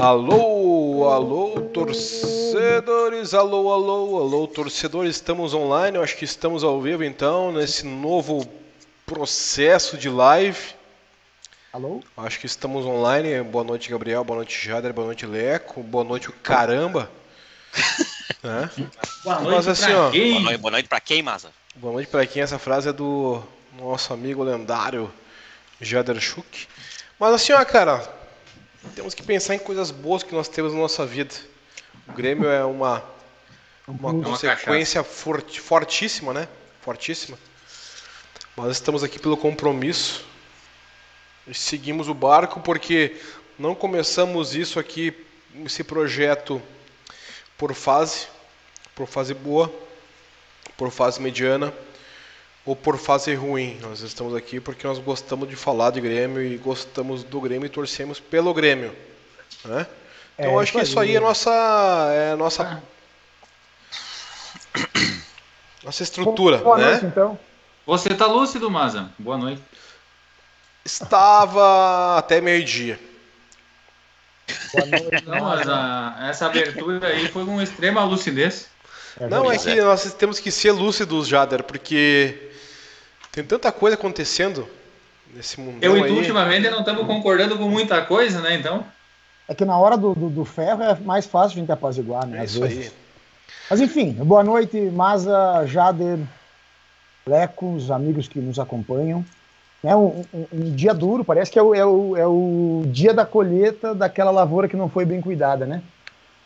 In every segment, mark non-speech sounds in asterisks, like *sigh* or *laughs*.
Alô, alô, torcedores, alô, alô, alô, torcedores, estamos online, eu acho que estamos ao vivo então, nesse novo processo de live. Alô? Acho que estamos online. Boa noite, Gabriel, boa noite, Jader, boa noite, Leco, boa noite, o caramba. *laughs* é. Boa noite Mas, assim, pra ó, quem? Boa noite, boa noite pra quem, Maza? Boa noite pra quem, essa frase é do nosso amigo lendário Jader Schuch. Mas assim, ó, cara, temos que pensar em coisas boas que nós temos na nossa vida. O Grêmio é uma, uma é consequência fort, fortíssima, né? Fortíssima. Mas estamos aqui pelo compromisso. E seguimos o barco porque não começamos isso aqui, esse projeto, por fase, por fase boa, por fase mediana ou por fase ruim. Nós estamos aqui porque nós gostamos de falar de Grêmio e gostamos do Grêmio e torcemos pelo Grêmio. Né? Então é, acho que isso aí é nossa, é nossa, *coughs* nossa estrutura. Boa né? noite, então. Você está lúcido, Maza? Boa noite. Estava até meio-dia. *laughs* Não, mas a, essa abertura aí foi com extrema lucidez. É Não, é que nós temos que ser lúcidos, Jader, porque tem tanta coisa acontecendo nesse mundo. Eu e tu, ultimamente, não estamos concordando com muita coisa, né? Então. É que na hora do, do, do ferro é mais fácil a gente apaziguar, né? É isso vezes. aí. Mas enfim, boa noite, Maza, Jader, Leco, os amigos que nos acompanham. É um, um, um, dia duro, parece que é o, é, o, é o dia da colheita daquela lavoura que não foi bem cuidada, né?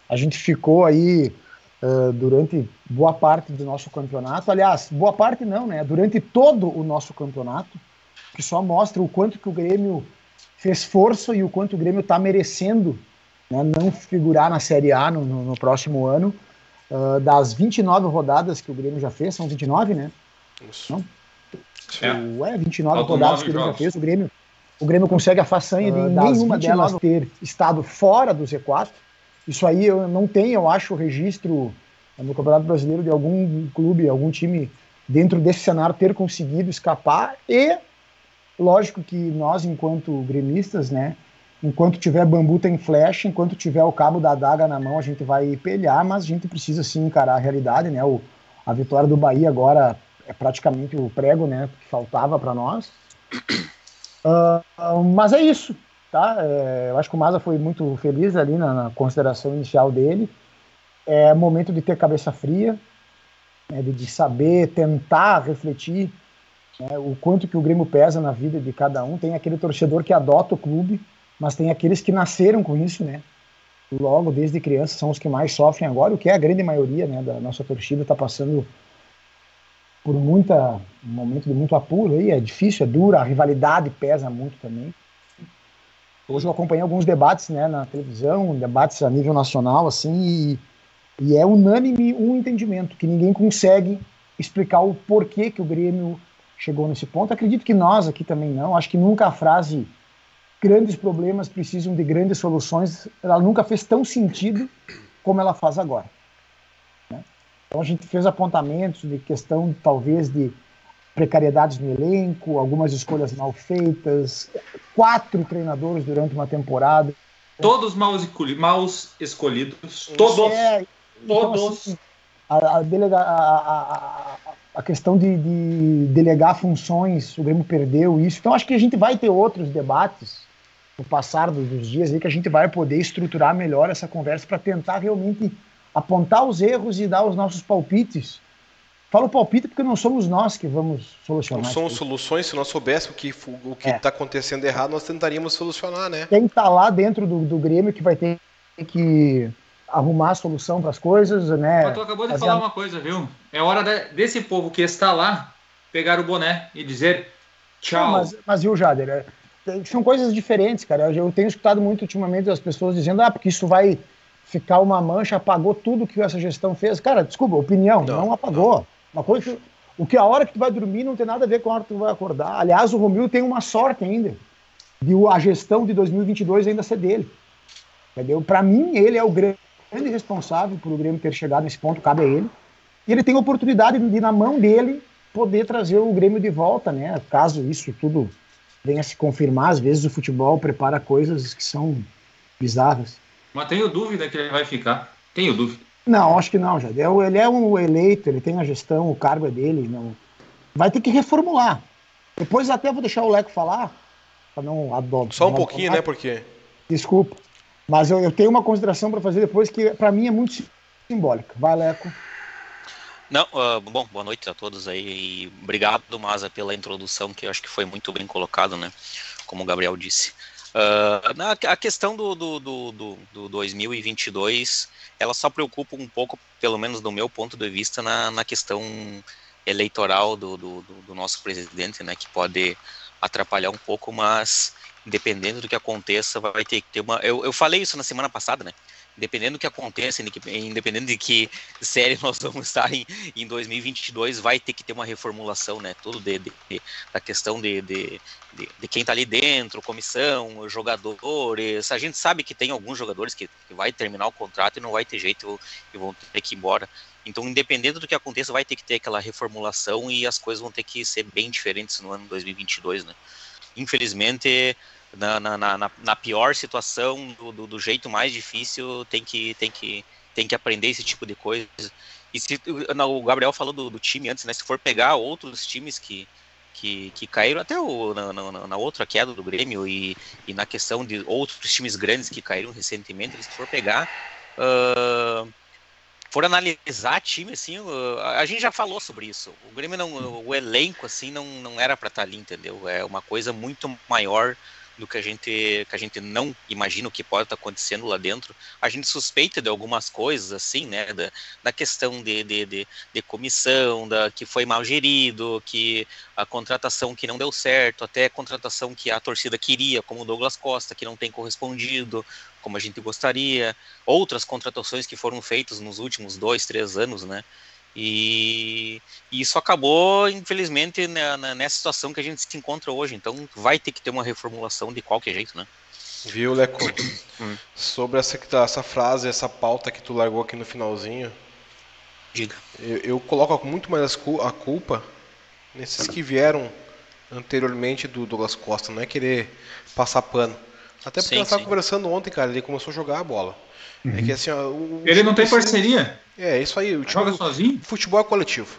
A gente ficou aí uh, durante boa parte do nosso campeonato. Aliás, boa parte não, né? Durante todo o nosso campeonato, que só mostra o quanto que o Grêmio fez força e o quanto o Grêmio está merecendo né, não figurar na Série A no, no, no próximo ano. Uh, das 29 rodadas que o Grêmio já fez, são 29, né? Isso. Não? É, é 29 Faltam rodadas que o Grêmio jogos. já fez. O Grêmio, o Grêmio consegue a façanha uh, de nenhuma delas ter estado fora do Z4. Isso aí eu não tenho, eu acho, registro no Campeonato Brasileiro de algum clube, algum time dentro desse cenário ter conseguido escapar e lógico que nós enquanto gremistas, né, enquanto tiver bambu tem flecha, enquanto tiver o cabo da adaga na mão a gente vai pelhar, mas a gente precisa sim encarar a realidade, né? O, a vitória do Bahia agora é praticamente o prego, né, que faltava para nós. Uh, mas é isso, tá? É, eu acho que o Maza foi muito feliz ali na, na consideração inicial dele é momento de ter cabeça fria, né, de, de, saber tentar refletir né, o quanto que o Grêmio pesa na vida de cada um. Tem aquele torcedor que adota o clube, mas tem aqueles que nasceram com isso, né? Logo desde criança são os que mais sofrem agora, o que é a grande maioria, né, da nossa torcida está passando por muita um momento de muito apuro aí, é difícil, é duro, a rivalidade pesa muito também. Hoje eu acompanhei alguns debates, né, na televisão, debates a nível nacional, assim, e e é unânime um entendimento que ninguém consegue explicar o porquê que o Grêmio chegou nesse ponto. Acredito que nós aqui também não. Acho que nunca a frase grandes problemas precisam de grandes soluções, ela nunca fez tão sentido como ela faz agora. Né? Então a gente fez apontamentos de questão talvez de precariedades no elenco, algumas escolhas mal feitas, quatro treinadores durante uma temporada. Todos mal, escolhidos, todos. É, Todos. Então, assim, a, a, delega, a, a, questão de, de, delegar funções, o Grêmio perdeu isso. Então acho que a gente vai ter outros debates no passar dos dias aí que a gente vai poder estruturar melhor essa conversa para tentar realmente apontar os erros e dar os nossos palpites. Falo palpite porque não somos nós que vamos solucionar. Não são soluções, se nós soubéssemos o que o que está é. Tá acontecendo errado, nós tentaríamos solucionar, né? Quem está lá dentro do, do Grêmio que vai ter que arrumar a solução para as coisas, né? Mas tu acabou de falar uma coisa, viu? É hora de, desse povo que está lá pegar o boné e dizer tchau. Não, mas, mas viu, Jader? É, são coisas diferentes, cara. Eu tenho escutado muito ultimamente as pessoas dizendo, ah, porque isso vai ficar uma mancha, apagou tudo que essa gestão fez. Cara, desculpa, opinião, não, não apagou. Não. Uma coisa que, o que a hora que tu vai dormir não tem nada a ver com a hora que tu vai acordar. Aliás, o Romil tem uma sorte ainda de a gestão de 2022 ainda ser dele. Entendeu? Para mim, ele é o grande responsável por o Grêmio ter chegado nesse ponto, cabe a ele. E ele tem a oportunidade de, na mão dele, poder trazer o Grêmio de volta, né? Caso isso tudo venha se confirmar, às vezes o futebol prepara coisas que são bizarras. Mas tenho dúvida que ele vai ficar. Tenho dúvida. Não, acho que não, já. Ele é um eleito, ele tem a gestão, o cargo é dele. Não... Vai ter que reformular. Depois até vou deixar o Leco falar. não adoro. Só um pouquinho, falar. né? Porque. Desculpa. Mas eu, eu tenho uma consideração para fazer depois que para mim é muito simbólica. Vai, Leco. Não, uh, bom, boa noite a todos aí e obrigado, Maza, pela introdução que eu acho que foi muito bem colocado, né? Como o Gabriel disse. Uh, na, a questão do, do, do, do, do 2022, ela só preocupa um pouco, pelo menos do meu ponto de vista, na, na questão eleitoral do, do, do nosso presidente, né? Que pode atrapalhar um pouco, mas dependendo do que aconteça, vai ter que ter uma. Eu, eu falei isso na semana passada, né? Dependendo do que aconteça, independente de que *laughs* série nós vamos estar em, em 2022, vai ter que ter uma reformulação, né? Tudo de, de, de da questão de, de, de, quem está ali dentro, comissão, jogadores. A gente sabe que tem alguns jogadores que, que vai terminar o contrato e não vai ter jeito e vão ter que ir embora. Então, independente do que aconteça, vai ter que ter aquela reformulação e as coisas vão ter que ser bem diferentes no ano 2022, né? Infelizmente, na, na, na, na pior situação, do, do, do, jeito mais difícil, tem que, tem, que, tem que aprender esse tipo de coisa. E se, o Gabriel falou do, do time antes, né? Se for pegar outros times que, que, que caíram, até o, na, na, na, outra queda do Grêmio e, e na questão de outros times grandes que caíram recentemente, se for pegar. Uh, for analisar time, assim, a gente já falou sobre isso. O Grêmio não, o elenco, assim, não, não era para estar tá ali, entendeu? É uma coisa muito maior do que a gente que a gente não imagina o que pode estar acontecendo lá dentro. A gente suspeita de algumas coisas assim, né, da, da questão de, de, de, de, comissão, da que foi mal gerido, que a contratação que não deu certo, até a contratação que a torcida queria, como o Douglas Costa, que não tem correspondido como a gente gostaria, outras contratações que foram feitas nos últimos dois, três anos, né? E, e, isso acabou, infelizmente, né, nessa situação que a gente se encontra hoje. Então vai ter que ter uma reformulação de qualquer jeito, né? Viu, Leco? Hum. Sobre essa, essa frase, essa pauta que tu largou aqui no finalzinho. Diga. Eu, eu coloco muito mais a culpa nesses que vieram anteriormente do Douglas Costa. Não é querer passar pano. Até porque sim, nós estávamos conversando ontem, cara. Ele começou a jogar a bola. Uhum. É que assim, ó, ele não tem parceria. É, isso aí. O Joga sozinho? Futebol é coletivo.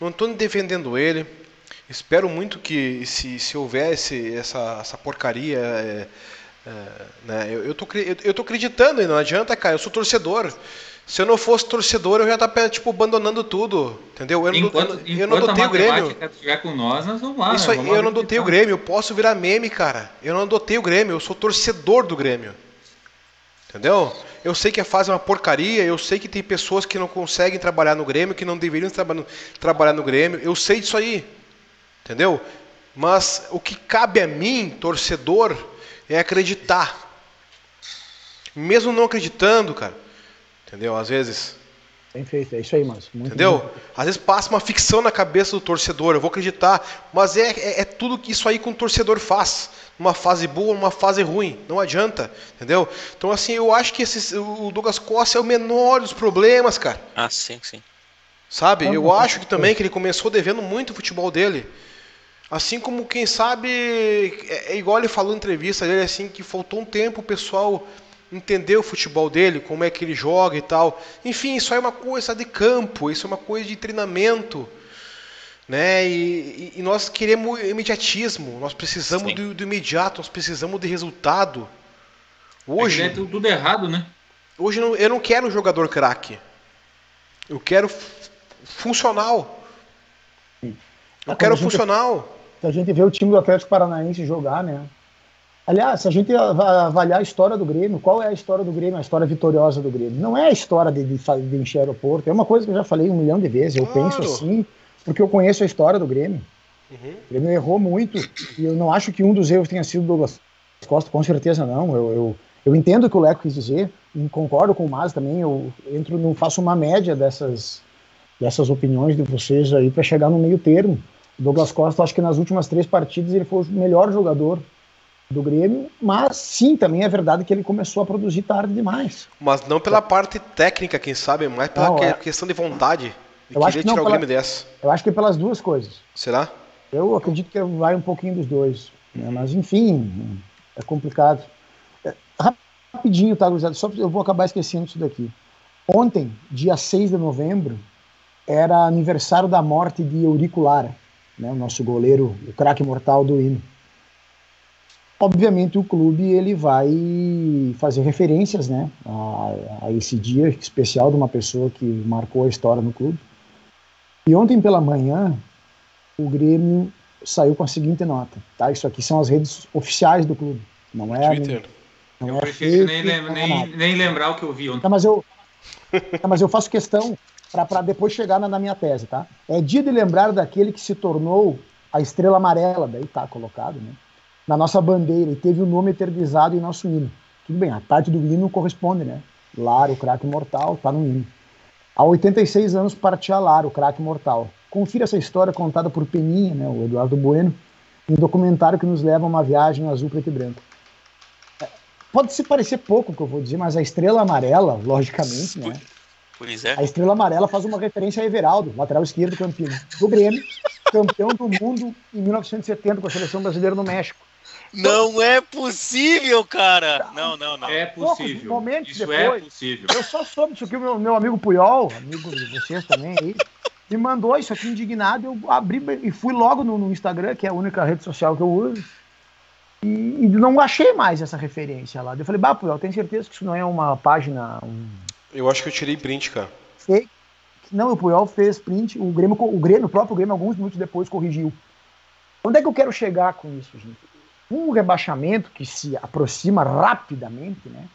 Não estou defendendo ele. Espero muito que se, se houvesse essa, essa porcaria. É, é, né, eu, eu, tô, eu, eu tô acreditando e não adianta, cara. Eu sou torcedor. Se eu não fosse torcedor, eu já estaria tipo, abandonando tudo. Entendeu? Eu enquanto, não, eu, não adotei o Grêmio. estiver com nós, nós vamos lá. Isso aí, eu não adotei o Grêmio. Eu posso virar meme, cara. Eu não adotei o Grêmio. Eu sou torcedor do Grêmio. Entendeu? Eu sei que a fase é uma porcaria, eu sei que tem pessoas que não conseguem trabalhar no Grêmio, que não deveriam traba trabalhar no Grêmio, eu sei disso aí. Entendeu? Mas o que cabe a mim, torcedor, é acreditar. Mesmo não acreditando, cara. Entendeu? Às vezes Bem feito, é isso aí, mas Entendeu? Bem. Às vezes passa uma ficção na cabeça do torcedor, eu vou acreditar, mas é, é, é tudo que isso aí que um torcedor faz. Numa fase boa, numa fase ruim. Não adianta, entendeu? Então, assim, eu acho que esse, o Douglas Costa é o menor dos problemas, cara. Ah, sim, sim. Sabe? Eu acho que também que ele começou devendo muito o futebol dele. Assim como, quem sabe, é, é igual ele falou em entrevista dele, assim, que faltou um tempo o pessoal entender o futebol dele, como é que ele joga e tal. Enfim, isso é uma coisa de campo, isso é uma coisa de treinamento. Né? E, e nós queremos imediatismo, nós precisamos do, do, imediato, nós precisamos de resultado. Hoje. É tudo errado, né? Hoje eu não quero um jogador craque. Eu quero funcional. Eu quero funcional. Se a gente vê o time do Atlético Paranaense jogar, né? Aliás, se a gente avaliar a história do Grêmio, qual é a história do Grêmio, a história vitoriosa do Grêmio? Não é a história de, de, de encher aeroporto, é uma coisa que eu já falei um milhão de vezes. Eu claro. penso assim, porque eu conheço a história do Grêmio. Uhum. O Grêmio errou muito, e eu não acho que um dos erros tenha sido o Douglas Costa, com certeza não. Eu, eu, eu entendo o que o Leco quis dizer, e concordo com o Mas também. Eu entro, não faço uma média dessas, dessas opiniões de vocês aí para chegar no meio termo. O Douglas Costa, acho que nas últimas três partidas ele foi o melhor jogador do Grêmio, mas sim, também é verdade que ele começou a produzir tarde demais. Mas não pela parte técnica, quem sabe, mas pela não, é... questão de vontade. De eu acho que não, tirar pela... o Grêmio dessa. Eu acho que é pelas duas coisas. Será? Eu acredito que vai um pouquinho dos dois. Né? Mas enfim, é complicado. É, rapidinho, tá, Gurizada? Só eu vou acabar esquecendo isso daqui. Ontem, dia 6 de novembro, era aniversário da morte de Eurico Lara, né, o nosso goleiro, o craque mortal do hino. Obviamente o clube ele vai fazer referências né, a, a, esse dia especial de uma pessoa que marcou a história no clube. E ontem pela manhã o Grêmio saiu com a seguinte nota, tá? Isso aqui são as redes oficiais do clube, não é? Twitter. Não eu é prefiro nem, nem, nem, lembrar o que eu vi ontem. Tá, mas eu, tá, mas eu faço questão para depois chegar na, na, minha tese, tá? É dia de lembrar daquele que se tornou a estrela amarela, daí tá colocado, né? Na nossa bandeira e teve o nome eternizado em nosso hino. Tudo bem, a parte do hino corresponde, né? Lara, o craque mortal, tá no hino. Há 86 anos partia Lara, o craque mortal. Confira essa história contada por Peninha, né, o Eduardo Bueno, em um documentário que nos leva a uma viagem azul, preto e branco. É, pode se parecer pouco o que eu vou dizer, mas a estrela amarela, logicamente, né? Pois é. A estrela amarela faz uma referência a Everaldo, lateral esquerdo campeão do Grêmio, campeão do mundo em 1970 com a seleção brasileira no México. Não é possível, cara. Não, não, não. É possível. Momentos Isso é depois, é possível. Eu só soube isso aqui, o meu, meu amigo Puyol, amigo de vocês também aí, me mandou isso aqui indignado. Eu abri e fui logo no, no Instagram, que é a única rede social que eu uso. E, e, não achei mais essa referência lá. Eu falei, bah, Puyol, tem certeza que isso não é uma página. Um... Eu acho que eu tirei print, cara. Fake. Não, o Puyol fez print. O Grêmio, o Grêmio, o próprio Grêmio, alguns minutos depois, corrigiu. Onde é que eu quero chegar com isso, gente? Um rebaixamento que se aproxima rapidamente, né?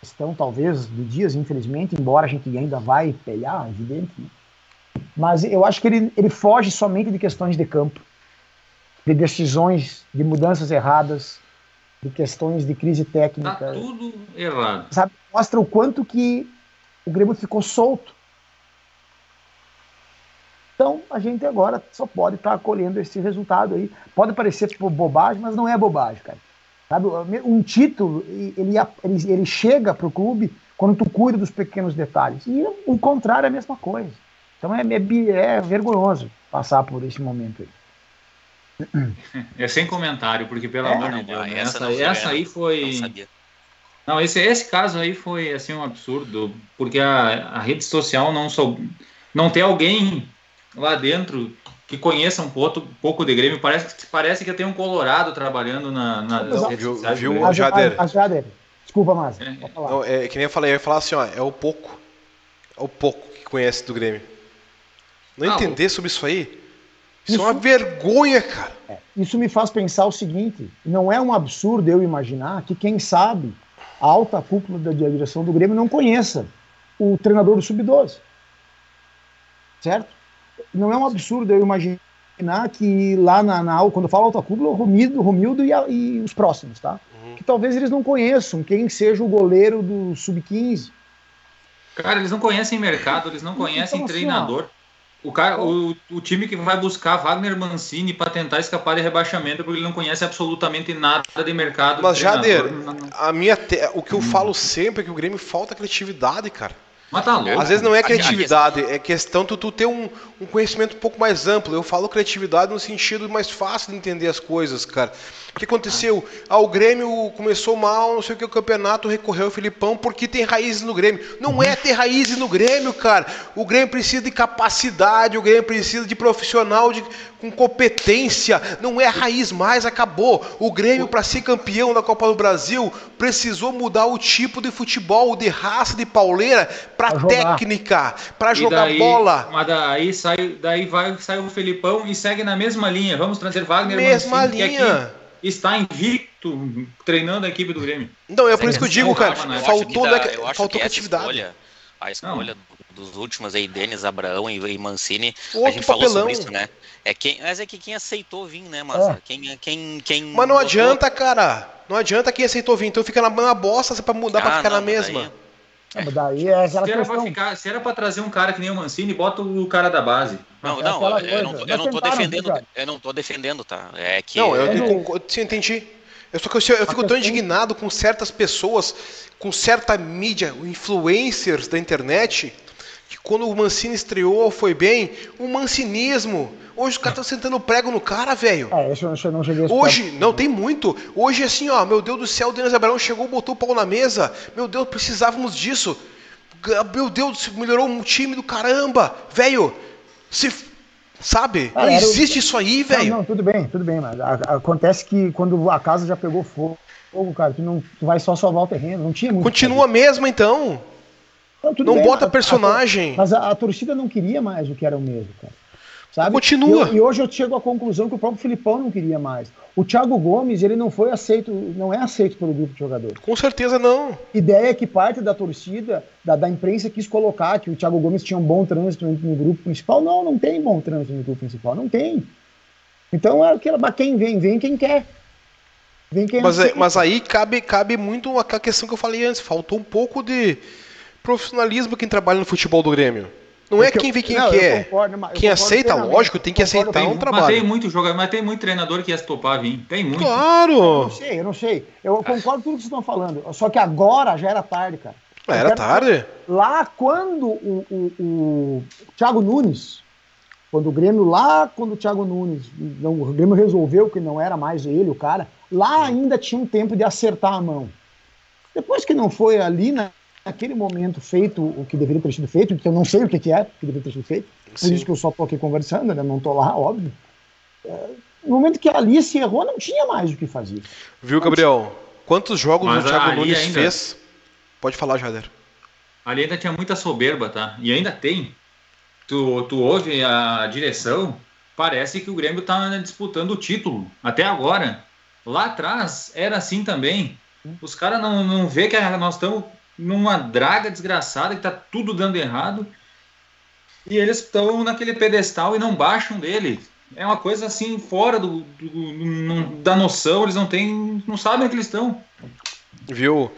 Questão talvez de dias, infelizmente, embora a gente ainda vai pelhar, evidente, né? mas eu acho que ele, ele foge somente de questões de campo, de decisões, de mudanças erradas, de questões de crise técnica. Tá tudo errado. Sabe? Mostra o quanto que o Grêmio ficou solto então, a gente agora só pode estar tá colhendo esse resultado aí. Pode parecer bobagem, mas não é bobagem, cara. Sabe? Um título, ele, ele, ele chega para o clube quando tu cuida dos pequenos detalhes. E o contrário é a mesma coisa. Então é, é, é vergonhoso passar por esse momento aí. É sem comentário, porque pelo é, amor de Deus, né? essa, essa, essa aí foi. Não, não, esse, esse caso aí foi assim um absurdo, porque a, a rede social não sou, não tem alguém lá dentro que conheça um pouco, um pouco de Grêmio. Parece, parece que tem um Colorado trabalhando na, na viu, viu o Jader? A, a Jader. Desculpa, mas. É. Não, é, que nem eu falei, eu ia falar assim, ó, é o pouco. É o pouco que conhece do Grêmio. Não ah, entender o... sobre isso aí. Isso, isso, é uma vergonha, cara. É, isso me faz pensar o seguinte: não é um absurdo eu imaginar que, quem sabe, a alta cúpula da direção do Grêmio não conheça o treinador do Sub-12. Certo? Não é um absurdo eu imaginar que lá na, na quando eu falo alta cúpula, o Romildo, Romildo e, a, e os próximos, tá? Uhum. Que talvez eles não conheçam quem seja o goleiro do Sub-15. Cara, eles não conhecem mercado, eles não então, conhecem então, treinador. Assim, o, cara, o, o time que vai buscar Wagner Mancini para tentar escapar de rebaixamento porque ele não conhece absolutamente nada de mercado. Mas, Jader, a minha te... o que eu falo sempre é que o Grêmio falta criatividade, cara. Mas tá louco. Às vezes não é criatividade, é questão tu, tu ter um, um conhecimento um pouco mais amplo. Eu falo criatividade no sentido mais fácil de entender as coisas, cara. O que aconteceu? Ah, o Grêmio começou mal, não sei o que, o campeonato recorreu ao Filipão porque tem raízes no Grêmio. Não é ter raízes no Grêmio, cara. O Grêmio precisa de capacidade, o Grêmio precisa de profissional de, com competência. Não é raiz mais, acabou. O Grêmio, para ser campeão da Copa do Brasil, precisou mudar o tipo de futebol, de raça, de pauleira, para técnica, para jogar daí, bola. Mas daí, sai, daí vai, sai o Felipão e segue na mesma linha. Vamos trazer Wagner Mesma Mancini, linha está invicto treinando a equipe do Grêmio. Não, é por isso que eu digo, cara, faltou, dá, faltou criatividade. Escolha, a escolha Não. dos últimos aí, Denis, Abraão e, Mancini, Outro a gente falou papelão. sobre isso, né? É quem, mas é que quem aceitou vir, né, mas é. quem, quem, quem Mas não botou... adianta, cara. Não adianta quem aceitou vir, então fica na, na bosta para mudar ah, para ficar não, na mesma. Daí... É. Daí é aquela se, era questão... ficar, se era pra trazer um cara que nem o Mancini, bota o cara da base. Não, não, eu, eu, não, eu não tô defendendo, eu não tô defendendo, tá? É que. Não, eu, eu, eu, eu entendi. Eu, só que eu, eu fico tão indignado com certas pessoas, com certa mídia, influencers da internet, quando o Mancini estreou foi bem, o mancinismo. Hoje os caras estão sentando prego no cara, velho. É, isso eu não cheguei a Hoje, não, tem muito. Hoje, assim, ó, meu Deus do céu, o Denis Abraão chegou, botou o pau na mesa. Meu Deus, precisávamos disso. Meu Deus, melhorou um time do caramba. Velho, se. Sabe? Ah, não existe o... isso aí, velho. Não, não, tudo bem, tudo bem, mas acontece que quando a casa já pegou fogo, cara, tu, não, tu vai só salvar o terreno. Não tinha muito. Continua mesmo, então. Não, não bem, bota personagem. A, mas a, a, torcida não queria mais o que era o mesmo, cara. Sabe? Continua. E, e, hoje eu chego à conclusão que o próprio Filipão não queria mais. O Thiago Gomes, ele não foi aceito, não é aceito pelo grupo de jogadores. Com certeza não. Ideia que parte da torcida, da, da imprensa quis colocar que o Thiago Gomes tinha um bom trânsito no, no grupo principal. Não, não tem bom trânsito no grupo principal, não tem. Então é aquela, quem vem, vem quem quer. Vem quem mas, é, mas aí cabe, cabe muito a questão que eu falei antes. Faltou um pouco de profissionalismo quem trabalha no futebol do Grêmio. Não é quem vê quem não, quer. Concordo, quem aceita, lógico, tem que aceitar tem, um trabalho. Mas tem muito jogador, mas tem muito treinador que ia se topar vir. Tem muito. Claro! Eu não sei, eu não sei. Eu concordo com tudo que vocês estão falando. Só que agora já era tarde, cara. Eu era tarde? Lá quando o, o, o Thiago Nunes, quando o Grêmio, lá quando o Thiago Nunes, não, o Grêmio resolveu que não era mais ele, o cara, lá ainda tinha um tempo de acertar a mão. Depois que não foi ali, né? Naquele momento feito o que deveria ter sido feito, que eu não sei o que, que é que deveria ter sido feito, Sim. por isso que eu só estou aqui conversando, né? não estou lá, óbvio. É, no momento que a Alice errou, não tinha mais o que fazer. Viu, Gabriel? Quantos jogos Mas o Thiago Nunes ainda... fez? Pode falar, Jader. Ali ainda tinha muita soberba, tá? E ainda tem. Tu, tu ouve a direção, parece que o Grêmio tá disputando o título. Até agora. Lá atrás era assim também. Os caras não, não vê que nós estamos numa draga desgraçada que tá tudo dando errado. E eles estão naquele pedestal e não baixam dele. É uma coisa assim fora do, do, do da noção, eles não têm, não sabem onde eles estão. Viu?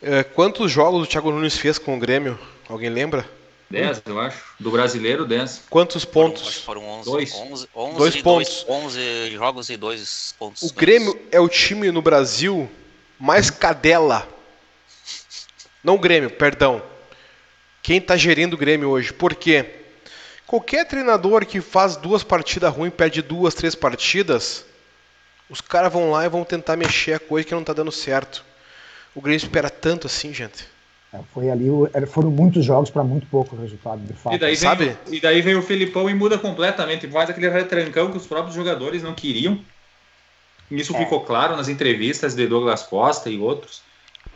É, quantos jogos o Thiago Nunes fez com o Grêmio? Alguém lembra? 10, eu acho. Do brasileiro, 10. Quantos pontos? Foram, foram 11. Dois. 11, 11 dois pontos. 11 jogos e dois pontos. O Grêmio é o time no Brasil mais cadela não o Grêmio, perdão. Quem está gerindo o Grêmio hoje. Por quê? Qualquer treinador que faz duas partidas ruins, perde duas, três partidas, os caras vão lá e vão tentar mexer a coisa que não está dando certo. O Grêmio espera tanto assim, gente. É, foi ali, foram muitos jogos para muito pouco resultado, de fato. E daí, Sabe? Vem, e daí vem o Felipão e muda completamente, faz aquele retrancão que os próprios jogadores não queriam. Isso é. ficou claro nas entrevistas de Douglas Costa e outros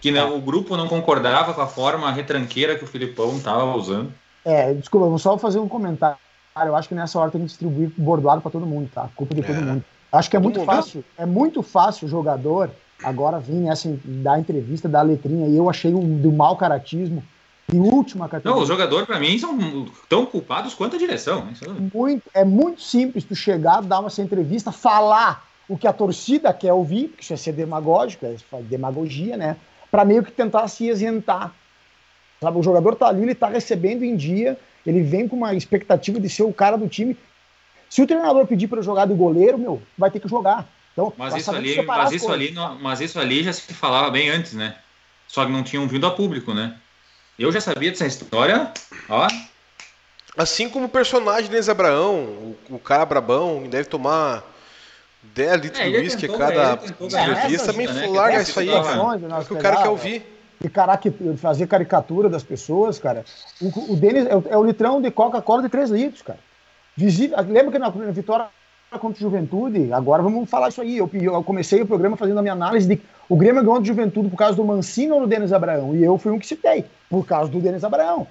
que não, o grupo não concordava com a forma retranqueira que o Filipão estava usando. É, desculpa, vou só fazer um comentário. Eu acho que nessa hora tem que distribuir bordoado para todo mundo, tá? Culpa de todo é. mundo. Acho que é muito fácil, é muito fácil o jogador agora vir nessa dar entrevista, dar letrinha, e eu achei um do mau caratismo de última categoria. Não, os jogadores para mim são tão culpados quanto a direção. Muito, é muito simples tu chegar, dar uma essa entrevista, falar o que a torcida quer ouvir, porque isso é ser demagógico, é demagogia, né? Para meio que tentar se isentar. Sabe? O jogador tá ali, ele tá recebendo em dia, ele vem com uma expectativa de ser o cara do time. Se o treinador pedir para jogar do goleiro, meu, vai ter que jogar. Então, mas isso ali, mas isso ali, mas isso ali já se falava bem antes, né? Só que não tinham vindo a público, né? Eu já sabia dessa história, ó. Assim como o personagem Denis Abraão, o, o cara brabão, deve tomar 10 litros é, de uísque a cada entrevista, também né? larga isso aí, cara. É que o cara quer ouvir. E fazer caricatura das pessoas, cara. O, o Denis é o, é o litrão de Coca-Cola de 3 litros, cara. Visita, lembra que na, na vitória contra o Juventude, agora vamos falar isso aí. Eu, eu, comecei o programa fazendo a minha análise de o Grêmio ganhou de Juventude por causa do Mancino ou do Denis Abraão. E eu fui um que citei, por causa do Denis Abraão.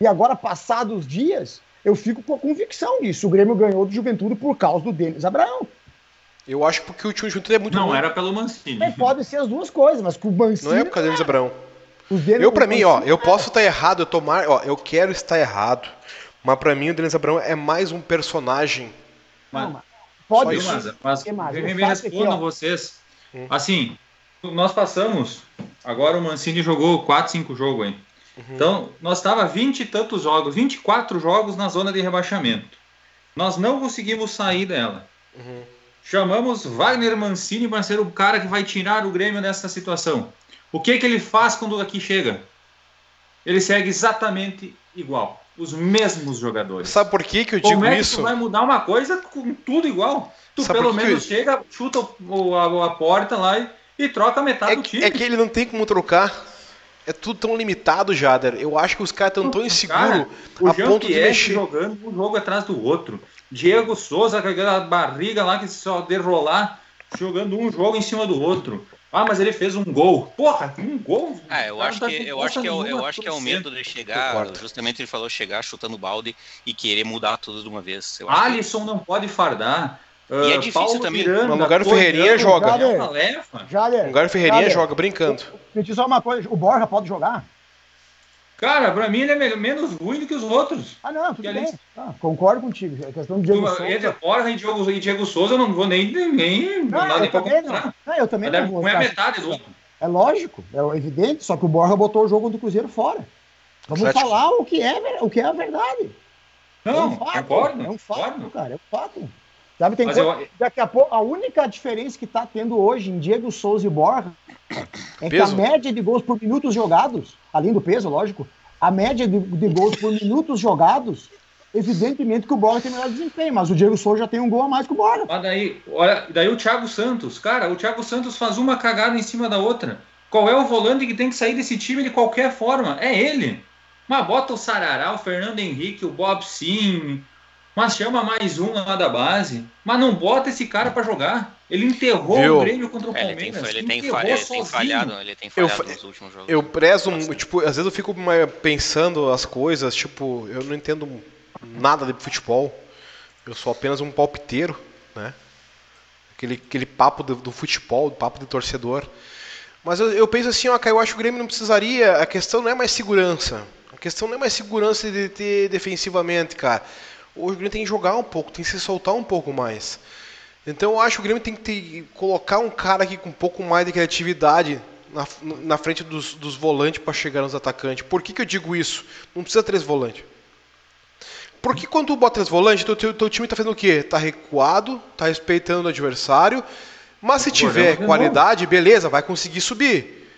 E agora, passados os dias, eu fico com a convicção disso. O Grêmio ganhou de Juventude por causa do Denis Abraão. Eu acho porque o time junto é muito Não, ruim. era pelo Mancini. É, pode ser as duas coisas, mas com o Mancini. Não é por causa do Denis Abrão. Eu, pra mim, ó, eu posso estar errado, eu tomar, ó, eu quero estar errado, mas pra mim o Denis Abrão é mais um personagem. Mas, pode ser. Mas, mas me respondam aqui, vocês. Hum. Assim, nós passamos, agora o Mancini jogou 4, 5 jogos aí. Uhum. Então, nós estava 20 e tantos jogos, 24 jogos na zona de rebaixamento. Nós não conseguimos sair dela. Uhum. Chamamos Wagner Mancini para ser o cara que vai tirar o Grêmio dessa situação. O que, que ele faz quando aqui chega? Ele segue exatamente igual. os mesmos jogadores. Sabe por que, que eu digo Como é que isso? Tu vai mudar uma coisa com tudo igual. Tu Sabe pelo menos chega, chuta o, a, a, porta lá e, e troca metade é, do time. É que ele não tem como trocar. É tudo tão limitado, Jader. Eu acho que os caras estão tão inseguros a ponto de mexer. jogando um jogo atrás do outro. Diego Souza com aquela barriga lá que só derrolar, jogando um jogo em cima do outro. Ah, mas ele fez um gol. Porra, um gol? Ah, eu acho que eu acho que é, eu acho que é o medo de chegar, justamente ele falou chegar chutando balde e querer mudar tudo de uma vez. Eu Alisson que... não pode fardar. E é ah, difícil Paulo também. Miranda, no lugar do Ferreirinha joga. No lugar do Ferreirinha joga brincando. Me diz só uma coisa, o Borja pode jogar? Cara, pra mim ele é menos ruim do que os outros. Ah, não, tudo bem. Ah, concordo contigo. A questão do Diego Souza. Entre Borja e Diego, e Diego Souza eu não vou nem. nem não, não, eu também não. não. Eu também não vou. É metade do. É lógico, é evidente, só que o Borja botou o jogo do Cruzeiro fora. Vamos falar o que, é, o que é a verdade. Não, é um fato, concordo, é um fato, concordo. cara, é um fato. Sabe, tem coisa, eu... Daqui a pouco, a única diferença que está tendo hoje em Diego Souza e Borja é peso. que a média de gols por minutos jogados, além do peso, lógico, a média de, de gols por minutos jogados, evidentemente que o Borja tem melhor desempenho, mas o Diego Souza já tem um gol a mais que o Borja. Mas daí, olha, daí o Thiago Santos, cara, o Thiago Santos faz uma cagada em cima da outra. Qual é o volante que tem que sair desse time de qualquer forma? É ele. Mas bota o Sarará, o Fernando Henrique, o Bob Sim, mas chama mais um lá da base, mas não bota esse cara para jogar. Ele enterrou Viu? o Grêmio contra o Palmeiras. É, ele tem, ele tem, ele tem falhado, ele tem falhado eu, nos últimos jogos. Eu prezo, tipo, às vezes eu fico pensando as coisas, tipo, eu não entendo nada de futebol. Eu sou apenas um palpiteiro, né? Aquele, aquele papo do, do futebol, papo de torcedor. Mas eu, eu penso assim, ó, eu acho que o Grêmio não precisaria. A questão não é mais segurança. A questão não é mais segurança de ter defensivamente, cara o Grêmio tem que jogar um pouco, tem que se soltar um pouco mais. Então eu acho que o Grêmio tem que ter, colocar um cara aqui com um pouco mais de criatividade na, na frente dos, dos volantes para chegar nos atacantes. Por que, que eu digo isso? Não precisa três volantes. Porque quando tu bota três volantes, teu, teu, teu time está fazendo o quê? Está recuado, está respeitando o adversário. Mas se tiver qualidade, beleza, vai conseguir subir.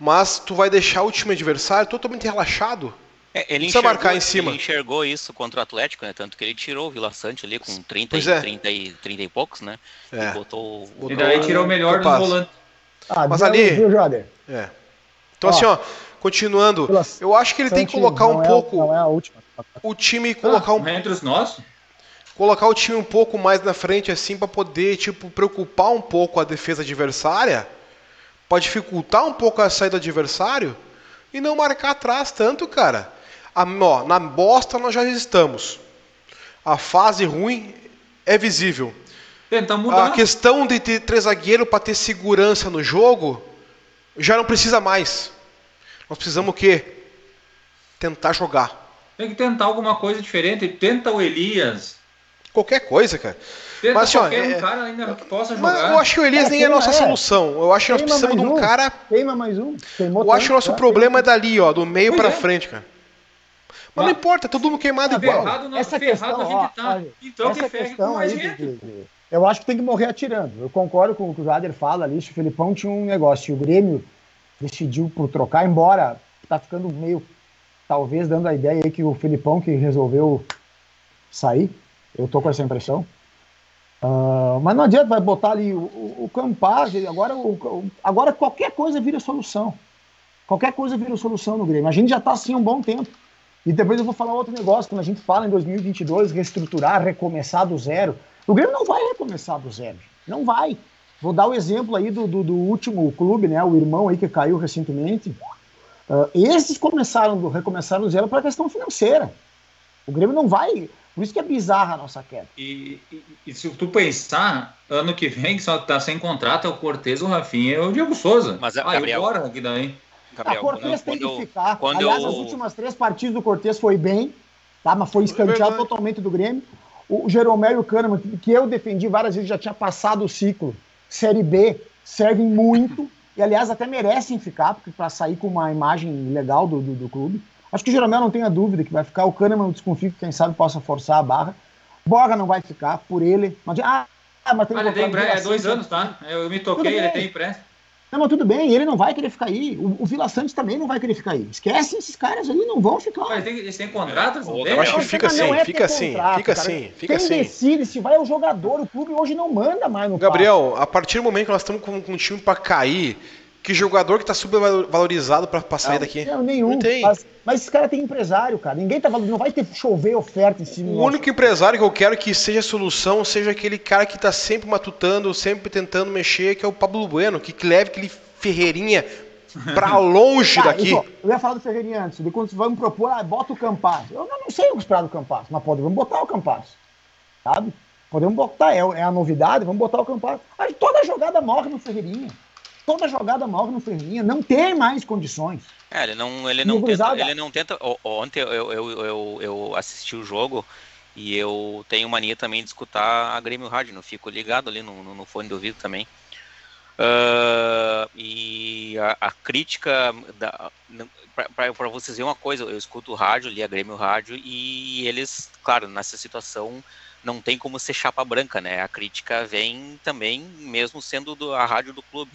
Mas tu vai deixar o time adversário totalmente relaxado. É, ele enxergou, marcar em cima. Ele enxergou isso contra o Atlético, né? Tanto que ele tirou o Vila Sante ali com 30, e, é. 30, e, 30 e poucos, né? É. E botou, botou E daí tirou o melhor do volante. Ah, Mas ali. Viu, Jader? É. Então, ó, assim, ó, continuando, eu acho que ele tem que colocar um é, pouco. Não é a última. O time colocar ah, um. Entre os nossos? Colocar o time um pouco mais na frente, assim, para poder, tipo, preocupar um pouco a defesa adversária, para dificultar um pouco a saída do adversário e não marcar atrás tanto, cara. A, ó, na bosta nós já estamos. A fase ruim é visível. Tenta mudar. A questão de ter três zagueiros para ter segurança no jogo já não precisa mais. Nós precisamos o quê? Tentar jogar. Tem que tentar alguma coisa diferente. Tenta o Elias. Qualquer coisa, cara. Tenta mas, qualquer ó, é, um cara ainda que possa jogar. Mas eu acho que o Elias é, nem é a nossa é. solução. Eu acho que nós precisamos de um, um cara. Queima mais um. eu acho que o nosso problema é dali, ó, do meio para é. frente, cara. Mas, não importa, todo mundo queimado igual. Ferrado, não, essa ferrado questão, a gente tá. então essa que questão aí de, de, eu acho que tem que morrer atirando. Eu concordo com o que o Jader fala ali. Se o Felipão tinha um negócio, o Grêmio decidiu por trocar, embora tá ficando meio, talvez dando a ideia aí que o Felipão que resolveu sair. Eu tô com essa impressão. Uh, mas não adianta vai botar ali o, o, o Campaz, agora, o, agora qualquer coisa vira solução. Qualquer coisa vira solução no Grêmio. A gente já está assim há um bom tempo. E depois eu vou falar outro negócio, quando a gente fala em 2022, reestruturar, recomeçar do zero, o Grêmio não vai recomeçar do zero, não vai. Vou dar o exemplo aí do, do, do último clube, né, o irmão aí que caiu recentemente. Uh, esses começaram, do, recomeçaram do zero para questão financeira. O Grêmio não vai, por isso que é bizarra a nossa queda. E, e, e, se tu pensar, ano que vem, que só tá sem contrato é o Cortez, o Rafinha e o Diego Souza. Mas, ah, Gabriel, agora aqui daí. Gabriel, a Cortez tem que ficar. Aliás, eu... as últimas três partidas do Cortez foi bem, tá? mas foi escanteado totalmente do Grêmio. O Jeromel e o Kahneman, que eu defendi várias vezes, já tinha passado o ciclo. Série B servem muito, e aliás até merecem ficar, porque para sair com uma imagem legal do, do, do, clube. Acho que o Jeromel não tenha dúvida que vai ficar. O Kahneman eu desconfio que quem sabe possa forçar a barra. Borga não vai ficar por ele. Mas, ah, mas tem, ah, ele tem é dois anos, tá? Eu me toquei, ele tem empréstimo. Não, mas tudo bem, ele não vai querer ficar aí. O, o Vila Santos também não vai querer ficar aí. Esquece esses caras aí, não vão ficar. Mas tem, eles têm contratos? Não eu acho que fica assim, é fica assim, contrato, fica cara. assim, fica Quem assim. decide se vai é o jogador, o clube hoje não manda mais no Gabriel, passo. a partir do momento que nós estamos com, com um time para cair, que jogador que tá subvalorizado para sair daqui? Não, nenhum. Não tem. Mas, mas esse cara tem empresário, cara. Ninguém tá não vai ter chover oferta em cima. O único empresário que eu quero que seja solução, seja aquele cara que tá sempre matutando, sempre tentando mexer, que é o Pablo Bueno, que leve aquele Ferreirinha pra *laughs* longe tá, daqui. Eu, eu ia falar do Ferreirinha antes, de quando vamos propor, ah, bota o Campas. Eu não, sei o que esperar do Campas, mas podemos botar o Campas. Sabe? Podemos botar, é, é a novidade, vamos botar o Campas. Aí toda jogada morre no Ferreirinha. Toda jogada morre no Ferrinha, não tem mais condições. É, ele não, ele não, tenta, ele não tenta. Ontem eu, eu, eu, eu assisti o jogo e eu tenho mania também de escutar a Grêmio Rádio, não fico ligado ali no, no, no fone de ouvido também. Uh, e a, a crítica para vocês verem uma coisa, eu escuto o rádio, li a Grêmio Rádio e eles, claro, nessa situação não tem como ser chapa branca, né? A crítica vem também, mesmo sendo do, a rádio do clube.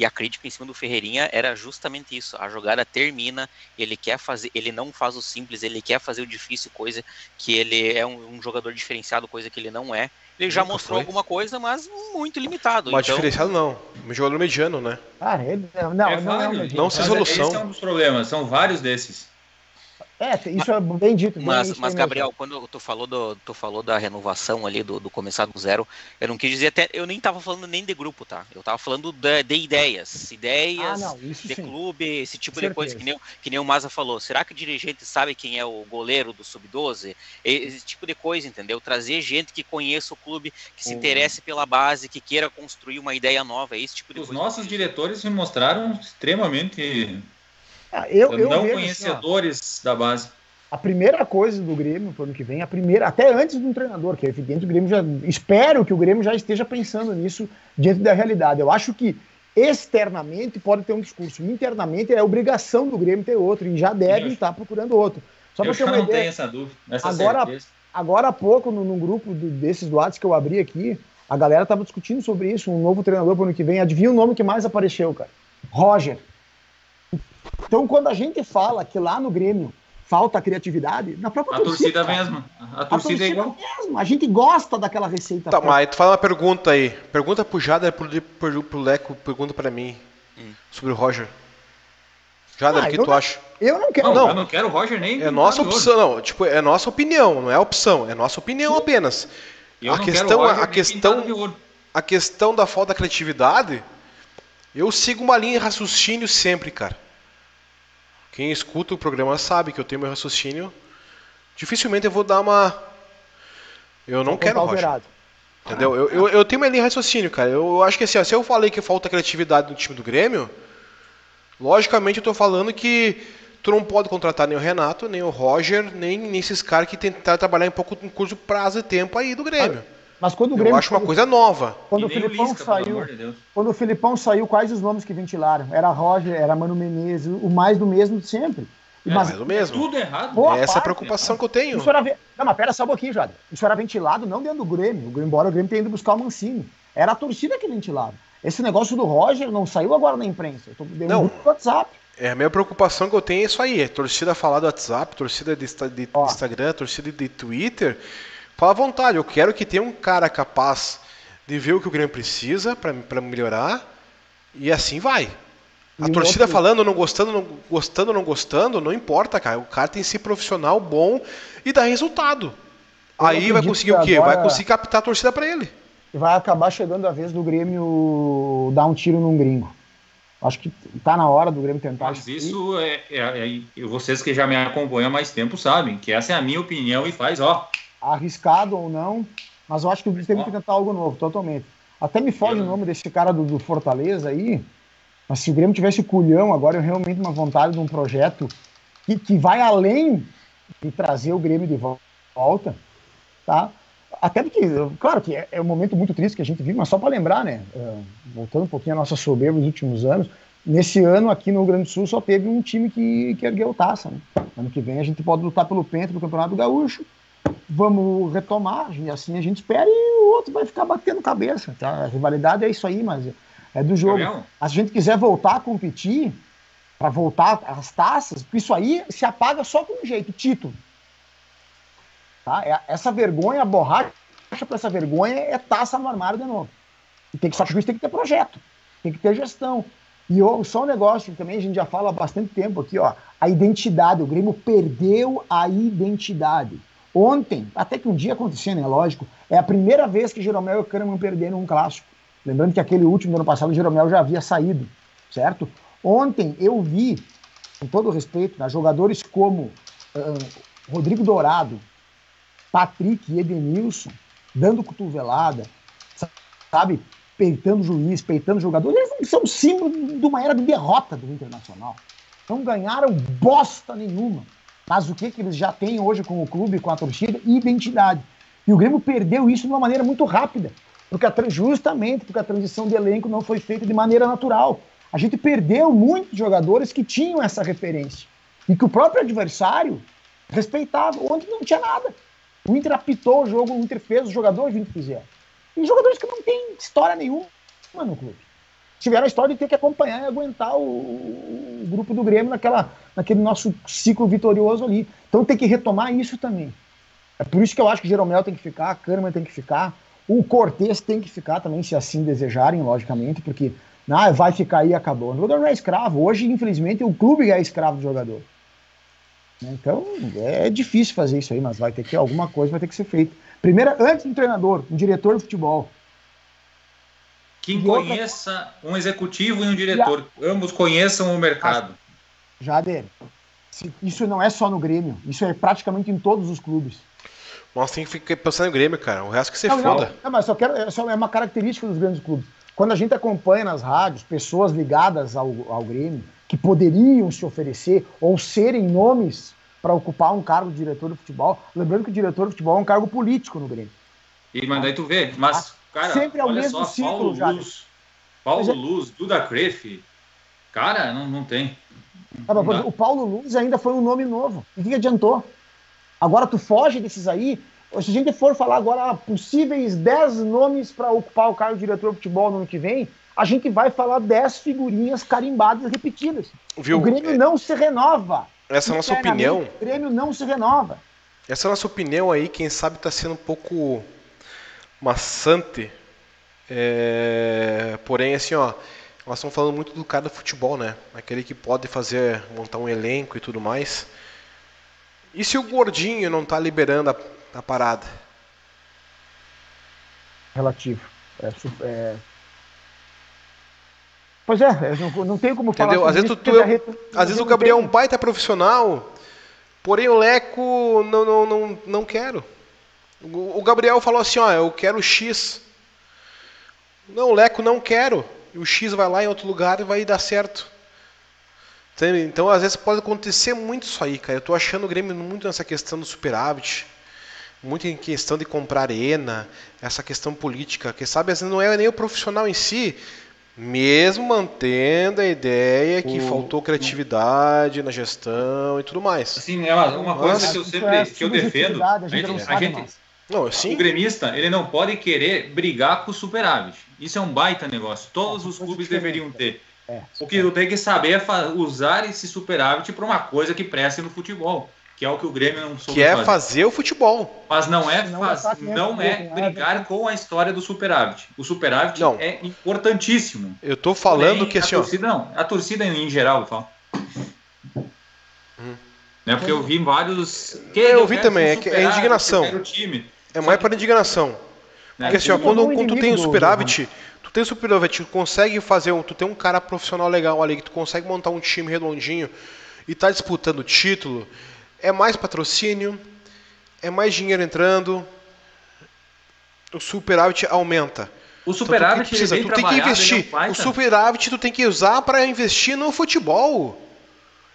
E a crítica em cima do Ferreirinha era justamente isso. A jogada termina, ele quer fazer, ele não faz o simples, ele quer fazer o difícil, coisa que ele é um, um jogador diferenciado, coisa que ele não é. Ele já Nunca mostrou foi. alguma coisa, mas muito limitado. Mas então... diferenciado não. Um jogador mediano, né? Ah, ele não, não, é não, é não sem solução. Esse é um dos problemas, são vários desses. É, isso é bem dito. Bem mas, mas Gabriel, quando tu falou, do, tu falou da renovação ali, do, do começar do zero, eu não quis dizer até. Eu nem tava falando nem de grupo, tá? Eu tava falando de, de ideias. Ideias, ah, não, de sim. clube, esse tipo de coisa que nem, que nem o Maza falou. Será que o dirigente sabe quem é o goleiro do Sub-12? Esse tipo de coisa, entendeu? Trazer gente que conheça o clube, que se interesse pela base, que queira construir uma ideia nova. É esse tipo de Os coisa. Os nossos diretores se mostraram extremamente ah, eu, eu não vejo, conhecedores assim, da base. A primeira coisa do Grêmio para o ano que vem, a primeira, até antes do treinador, que é evidente, o Grêmio já. Espero que o Grêmio já esteja pensando nisso diante da realidade. Eu acho que externamente pode ter um discurso, internamente é obrigação do Grêmio ter outro, e já deve estar procurando outro. Só eu já não ideia, tenho essa dúvida. Essa agora, agora há pouco, no grupo do, desses do que eu abri aqui, a galera estava discutindo sobre isso, um novo treinador para o ano que vem. Adivinha o nome que mais apareceu, cara? Roger. Então, quando a gente fala que lá no Grêmio falta criatividade, na própria a torcida, torcida mesmo. A torcida, a torcida é igual. Mesmo. A gente gosta daquela receita. Tá, mas tu fala uma pergunta aí. Pergunta pro Jader, pro, pro, pro Leco, pergunta para mim hum. sobre o Roger. Jader, ah, o que tu não, acha? Eu não quero. Não, não, eu não quero o Roger nem. É nossa opção, não. Tipo, é nossa opinião, não é opção, é nossa opinião Sim. apenas. Eu a questão, a questão, a questão da falta de criatividade, eu sigo uma linha de raciocínio sempre, cara. Quem escuta o programa sabe que eu tenho meu raciocínio. Dificilmente eu vou dar uma. Eu não quero Roger. Entendeu? Eu, eu, eu, tenho uma linha de raciocínio, cara. Eu acho que assim, ó, se eu falei que falta criatividade no time do Grêmio, logicamente eu tô falando que tu não pode contratar nem o Renato, nem o Roger, nem, nem esses caras que tentaram trabalhar em pouco em curto prazo de tempo aí do Grêmio. Mas quando o Grêmio. Eu acho uma coisa nova. Quando o Filipão Lisca, saiu. De quando o Filipão saiu, quais os nomes que ventilaram? Era Roger, era Mano Menezes, o mais do mesmo de sempre. É, mas, mais do mesmo. Tudo errado. Boa é essa a preocupação que eu tenho. Isso era... Não, mas pera só um pouquinho, Jada. Isso era ventilado não dentro do Grêmio, embora o Grêmio tenha ido buscar o Mancini. Era a torcida que ventilava. Esse negócio do Roger não saiu agora na imprensa. Eu tô dentro não. do WhatsApp. É, a minha preocupação que eu tenho é isso aí. É torcida falar do WhatsApp, torcida de, de, de Instagram, torcida de Twitter. Fala à vontade, eu quero que tenha um cara capaz de ver o que o Grêmio precisa para melhorar e assim vai. A e torcida outro... falando, não gostando, não gostando, não gostando, não importa, cara. O cara tem que ser profissional bom e dar resultado. Eu Aí vai conseguir o quê? Agora... Vai conseguir captar a torcida para ele. Vai acabar chegando a vez do Grêmio dar um tiro num gringo. Acho que tá na hora do Grêmio tentar. Mas isso é, é, é, vocês que já me acompanham há mais tempo sabem que essa é a minha opinião e faz, ó, arriscado ou não, mas eu acho que o Grêmio tem que tentar algo novo, totalmente. Até me foge o nome desse cara do, do, Fortaleza aí, mas se o Grêmio tivesse culhão agora, eu realmente uma vontade de um projeto que, que vai além de trazer o Grêmio de volta, tá? Até porque, claro que é, é um momento muito triste que a gente vive, mas só para lembrar, né? Uh, voltando um pouquinho à nossa soberba nos últimos anos, nesse ano aqui no Rio Grande do Sul só teve um time que, que ergueu taça, né? Ano que vem a gente pode lutar pelo penta do Campeonato Gaúcho, vamos retomar, e assim a gente espera e o outro vai ficar batendo cabeça. Tá? A rivalidade é isso aí, mas é do jogo. Se a gente quiser voltar a competir, para voltar às taças, isso aí se apaga só com um jeito, título. Tá? É, essa vergonha, a borracha para essa vergonha é taça no armário de novo. E tem que, só que isso tem que ter projeto, tem que ter gestão. E só um negócio que também a gente já fala há bastante tempo aqui, ó, a identidade. O Grêmio perdeu a identidade. Ontem, até que um dia aconteceu, né? Lógico, é a primeira vez que Jeromel e Kahneman perderam um clássico. Lembrando que aquele último do ano passado, o Jeromel já havia saído, certo? Ontem eu vi, com todo respeito, né, jogadores como uh, Rodrigo Dourado, Patrick e Edenilson dando cotovelada, sabe? peitando juiz, peitando jogador. Eles são símbolo de uma era de derrota do Internacional. Não ganharam bosta nenhuma. Mas o que, que eles já têm hoje com o clube, com a torcida? Identidade. E o Grêmio perdeu isso de uma maneira muito rápida. Porque a, justamente porque a transição de elenco não foi feita de maneira natural. A gente perdeu muitos jogadores que tinham essa referência. E que o próprio adversário respeitava. Onde não tinha nada. O Inter apitou o jogo, o Inter fez, os jogadores o Inter fizeram. E jogadores que não têm história nenhuma no clube. Tiveram a história de ter que acompanhar e aguentar o, o, grupo do Grêmio naquela, naquele nosso ciclo vitorioso ali. Então tem que retomar isso também. É por isso que eu acho que Jeromel tem que ficar, a Kahneman tem que ficar, o Cortez tem que ficar também, se assim desejarem, logicamente, porque ah, vai ficar aí e acabou. O jogador não é escravo. Hoje, infelizmente, o clube é escravo do jogador. Então, é difícil fazer isso aí, mas vai ter que, alguma coisa vai ter que ser feita. Primeiro, antes do treinador, um diretor de futebol. Quem conheça outra... um executivo e um diretor, ambos conheçam o mercado. Jader, isso não é só no Grêmio, isso é praticamente em todos os clubes. Mas tem que ficar pensando no Grêmio, cara. O resto que você não, foda. Não, não, mas só quero, é, só é uma característica dos grandes clubes. Quando a gente acompanha nas rádios pessoas ligadas ao, ao Grêmio que poderiam se oferecer ou serem nomes para ocupar um cargo de diretor de futebol. Lembrando que o diretor de futebol é um cargo político no Grêmio. E, mas daí tu vê, mas, cara, Sempre é o mesmo só, ciclo, Paulo já. Luz, Paulo é... Luz, Duda Crefe, cara, não, não tem. Ah, não o Paulo Luz ainda foi um nome novo. O que adiantou? Agora tu foge desses aí. Se a gente for falar agora possíveis 10 nomes para ocupar o cargo de diretor de futebol no ano que vem, a gente vai falar 10 figurinhas carimbadas repetidas. Viu? O Grêmio é... não se renova. Essa é a nossa opinião. O Grêmio não se renova. Essa é a nossa opinião aí, quem sabe está sendo um pouco maçante. É... Porém, assim, ó, nós estamos falando muito do cara do futebol, né? Aquele que pode fazer, montar um elenco e tudo mais. E se o gordinho não está liberando a, a, parada? Relativo. É, é, Pois é, não, não tem como falar. Entendeu? Às vezes, tu, tu, às vezes o Gabriel é um baita profissional, porém o Leco não, não, não, não quero. O, Gabriel falou assim, ó, eu quero X. Não, o Leco não quero. E o X vai lá em outro lugar e vai dar certo. Entende? Então, às vezes pode acontecer muito isso aí, cara. Eu tô achando o Grêmio muito nessa questão do superávit muito em questão de comprar arena, essa questão política, que sabe, às vezes não é nem o profissional em si, mesmo mantendo a ideia que o, faltou criatividade na gestão e tudo mais. Sim, é uma, uma coisa que eu sempre é que eu defendo. A gente, a gente, não, sim. O gremista ele não pode querer brigar com o superávit. Isso é um baita negócio. Todos os clubes deveriam ter. É, o que tu tem que saber é usar esse superávit para uma coisa que preste no futebol que é o que o Grêmio não soube Que é fazer. fazer o futebol. Mas não é, faz, não é brigar com a história do superávit. O superávit não. é importantíssimo. Eu tô falando Porém, que assim, a torcida, não, a torcida em geral, eu falo. Hum. Né, porque eu vi vários. Que eu, eu vi também, é, é indignação. É mais para indignação. Né? Porque assim, ó, quando, quando tu tem o superávit, tu tem o superávit, tu consegue fazer um, tu tem um cara profissional legal ali, que tu consegue montar um time redondinho e tá disputando título, é mais patrocínio, é mais dinheiro entrando, o superávit aumenta. O superávit então, tu precisa, tu tem que investir. O superávit tu tem que usar para investir no futebol.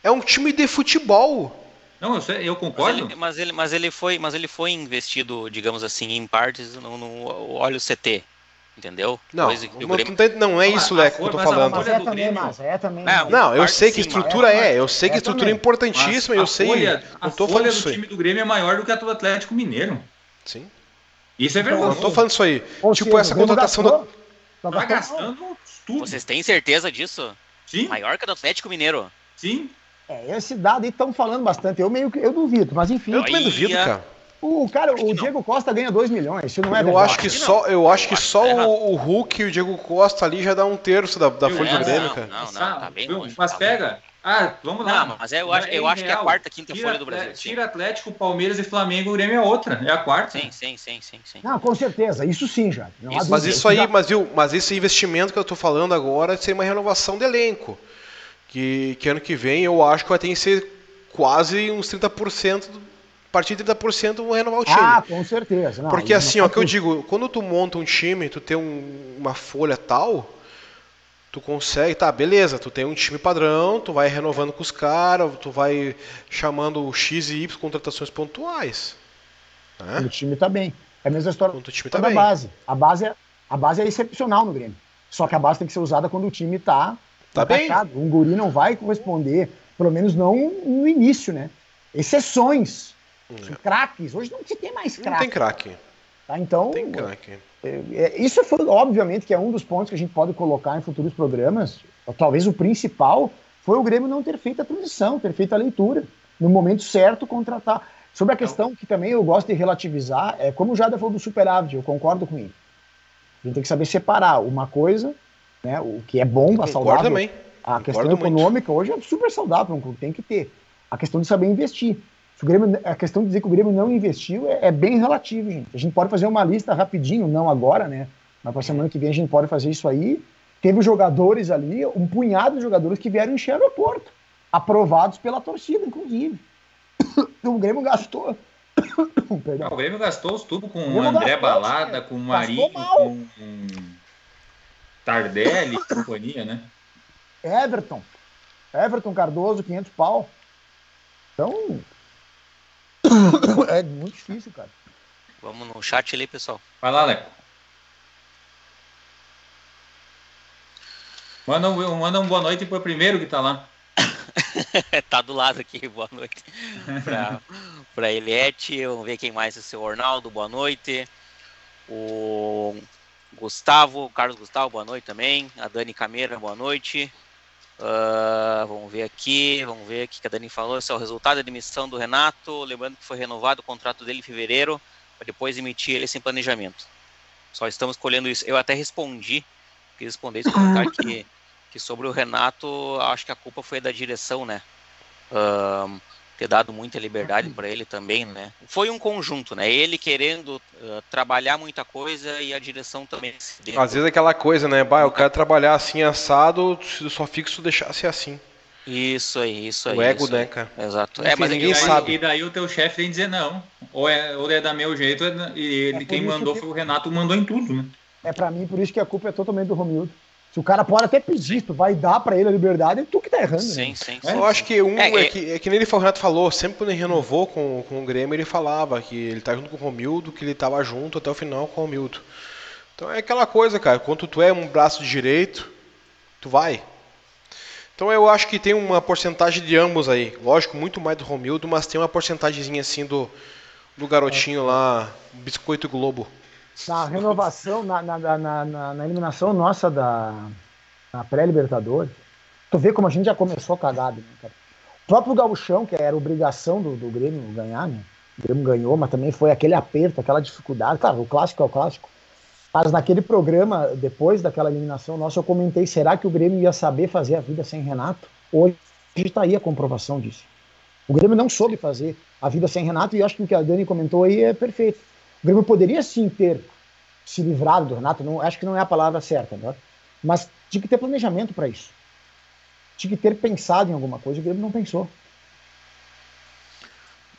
É um time de futebol. Não, eu, sei, eu concordo. Mas ele, mas ele, mas ele, foi, mas ele foi investido, digamos assim, em partes no, no óleo CT. Entendeu? Não, não, Grêmio... não, é isso, Leco, que eu tô falando. Mas é também, mas é também. Não, não eu sei que estrutura é, eu sei que estrutura é importantíssima, eu sei. Folha, não tô a folha do time do Grêmio é maior do que a do Atlético Mineiro. Sim. Isso é verdade. Não tô falando isso aí. Ou tipo, essa contratação do. Tá gastando Tudo. Vocês têm certeza disso? Sim. Maior que o do Atlético Mineiro. Sim. É, esse dado aí estão falando bastante. Eu meio que eu duvido, mas enfim. Eu também duvido, cara. O cara, o Diego Costa ganha 2 milhões, isso não é eu verdade. Acho que só, eu acho que só o, o Hulk e o Diego Costa ali já dá um terço da, da folha do Grêmio, cara. Não, não, tá bem longe. Mas tá pega, ah, vamos lá. Não, mas eu acho, eu acho que é a quarta, quinta tira, folha do Brasil. Tira Atlético, Palmeiras e Flamengo, o Grêmio é outra. É a quarta. Sim, sim, sim, sim. sim. Não, com certeza. Isso sim, já. Isso, mas isso aí, mas viu, mas esse investimento que eu tô falando agora seria uma renovação de elenco. Que, que ano que vem eu acho que vai ter que ser quase uns 30% do, a partir de 30% vão renovar o time. Ah, com certeza. Não, Porque assim, ó, que eu digo, quando tu monta um time, tu tem um, uma folha tal, tu consegue, tá, beleza, tu tem um time padrão, tu vai renovando com os caras, tu vai chamando X e Y contratações pontuais. Né? O time tá bem. É a mesma história quando o time tá bem. base. A base, é, a base é excepcional no Grêmio. Só que a base tem que ser usada quando o time tá, tá bem. Um guri não vai corresponder pelo menos não no início, né? Exceções. É. Craques. Hoje não se tem mais craque. Não tem craque. Tá? Então, tem craque. É, é, isso foi, obviamente, que é um dos pontos que a gente pode colocar em futuros programas. Talvez o principal foi o Grêmio não ter feito a transição, ter feito a leitura. No momento certo, contratar. Sobre a questão que também eu gosto de relativizar, é como o Jada falou do superávit, eu concordo com ele. A gente tem que saber separar uma coisa, né, o que é bom, a saudável, também. A questão econômica muito. hoje é super saudável, tem que ter. A questão de saber investir. O Grêmio, a questão de dizer que o Grêmio não investiu é, é, bem relativo, gente. A gente pode fazer uma lista rapidinho, não agora, né? Mas para semana que vem a gente pode fazer isso aí. Teve jogadores ali, um punhado de jogadores que vieram encher o aeroporto, aprovados pela torcida, inclusive. *coughs* o Grêmio gastou. *coughs* Perdão. o Grêmio gastou os tubos com o André gastou, Balada, com o Marinho, com, Tardelli, companhia, né? Everton. Everton Cardoso, 500 pau. Então, *coughs* é muito difícil, cara. Vamos no chat ali, pessoal. Vai lá, Leco. Manda um, manda um boa noite pro primeiro que tá lá. *coughs* tá do lado aqui, boa noite. *laughs* pra, pra Eliette, vamos ver quem mais é o seu Arnaldo, boa noite. O Gustavo, Carlos Gustavo, boa noite também. A Dani Cameira, boa noite. Uh, vamos ver aqui, vamos ver o que a Dani falou. Esse é o resultado da demissão do Renato. Lembrando que foi renovado o contrato dele em fevereiro, para depois emitir ele sem planejamento. Só estamos colhendo isso. Eu até respondi, quis responder esse comentário que, que sobre o Renato, acho que a culpa foi da direção, né? Uh, ter dado muita liberdade para ele também, né? Foi um conjunto, né? Ele querendo uh, trabalhar muita coisa e a direção também. Às vezes é aquela coisa, né? Bah, eu quero trabalhar assim assado, só fixo deixasse assim. Isso aí, isso aí. O ego, né, cara? Exato. É, mas ninguém sabe. E daí o teu chefe tem que dizer não. Ou é, ou é da meu jeito, e ele, é quem mandou que... foi o Renato, mandou em tudo, né? É para mim, por isso que a culpa é totalmente do Romildo. Se o cara pode até pedir, tu vai dar para ele a liberdade, é tu que tá errando. Sim, né? sim, sim. Eu acho que um é, é, é que, é que nem ele, o Renato falou, sempre quando ele renovou com, com o Grêmio, ele falava que ele tá junto com o Romildo, que ele tava junto até o final com o Romildo. Então é aquela coisa, cara, quando tu é um braço direito, tu vai. Então eu acho que tem uma porcentagem de ambos aí. Lógico, muito mais do Romildo, mas tem uma porcentagemzinha assim do, do garotinho é. lá, Biscoito Globo na renovação, na, na, na, na, eliminação nossa da pré-Libertadores, tu vê como a gente já começou cagado, né, cara? O próprio Gauchão, que era obrigação do, do Grêmio ganhar, né? O Grêmio ganhou, mas também foi aquele aperto, aquela dificuldade. Claro, o clássico é o clássico. Mas naquele programa, depois daquela eliminação nossa, eu comentei: será que o Grêmio ia saber fazer a vida sem Renato? Hoje está aí a comprovação disso. O Grêmio não soube fazer a vida sem Renato e acho que o que a Dani comentou aí é perfeito. O Grêmio poderia sim ter se livrado do Renato, não, acho que não é a palavra certa, né? mas tinha que ter planejamento para isso. Tinha que ter pensado em alguma coisa, o Grêmio não pensou.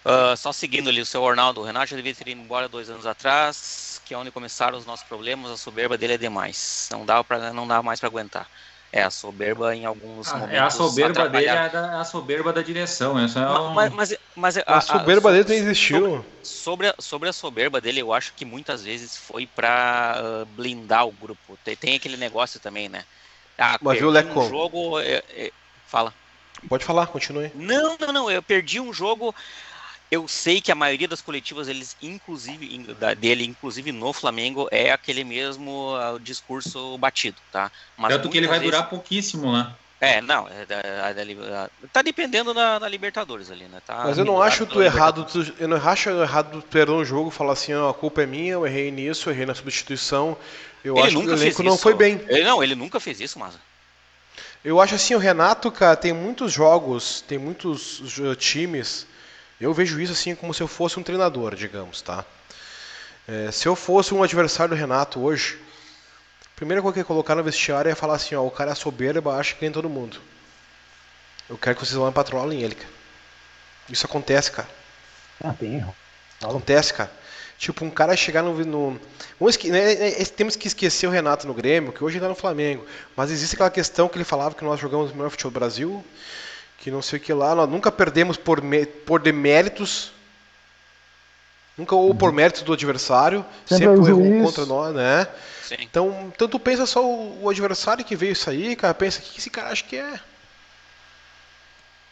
Uh, só seguindo ali o seu Arnaldo, o Renato já devia ter ido embora dois anos atrás, que é onde começaram os nossos problemas, a soberba dele é demais. Não dá, pra, não dá mais para aguentar. É, a soberba em alguns ah, momentos. É a soberba dele, é a, a, soberba da direção. Essa é um... mas, mas, mas, a, a soberba dele não existiu. Sobre, sobre, a, soberba dele, eu acho que muitas vezes foi para uh, blindar o grupo. Tem, tem, aquele negócio também, né? Ah, mas viu, Leco? Um jogo. É, é, fala. Pode falar, continue. Não, não, não. Eu perdi um jogo. Eu sei que a maioria das coletivas eles inclusive dele inclusive no Flamengo é aquele mesmo uh, discurso batido tá mas tanto que ele vai vezes... durar pouquíssimo né é, não, é, é, tá dependendo da, da, Libertadores ali, né? Tá Mas eu não acho tu errado, tu, eu não acho errado tu perder um jogo falar assim, ó, a culpa é minha, eu errei nisso, eu errei na substituição. Eu ele acho que o elenco não foi bem. Ele, não, ele nunca fez isso, mas. Eu acho assim, o Renato, cara, tem muitos jogos, tem muitos times. Eu vejo isso assim como se eu fosse um treinador, digamos, tá? É, se eu fosse um adversário do Renato hoje, Primeira coisa que ia colocar no vestiário é falar assim, ó, o cara é soberbo, acha que nem todo mundo. Eu quero que vocês vão e patrolem ele, cara. Isso acontece, cara. Ah, tem erro. Acontece, cara. Tipo, um cara chegar no. no... Né, é, é, temos que esquecer o Renato no Grêmio, que hoje ele tá no Flamengo. Mas existe aquela questão que ele falava que nós jogamos o melhor futebol do Brasil, que não sei o que lá, nós nunca perdemos por, me... por deméritos. Nunca ou por uhum. méritos do adversário, sempre, sempre errou contra nós, né? Sim. Então, tanto pensa só o, o, adversário que veio isso aí, cara, pensa, o que esse cara acha que é?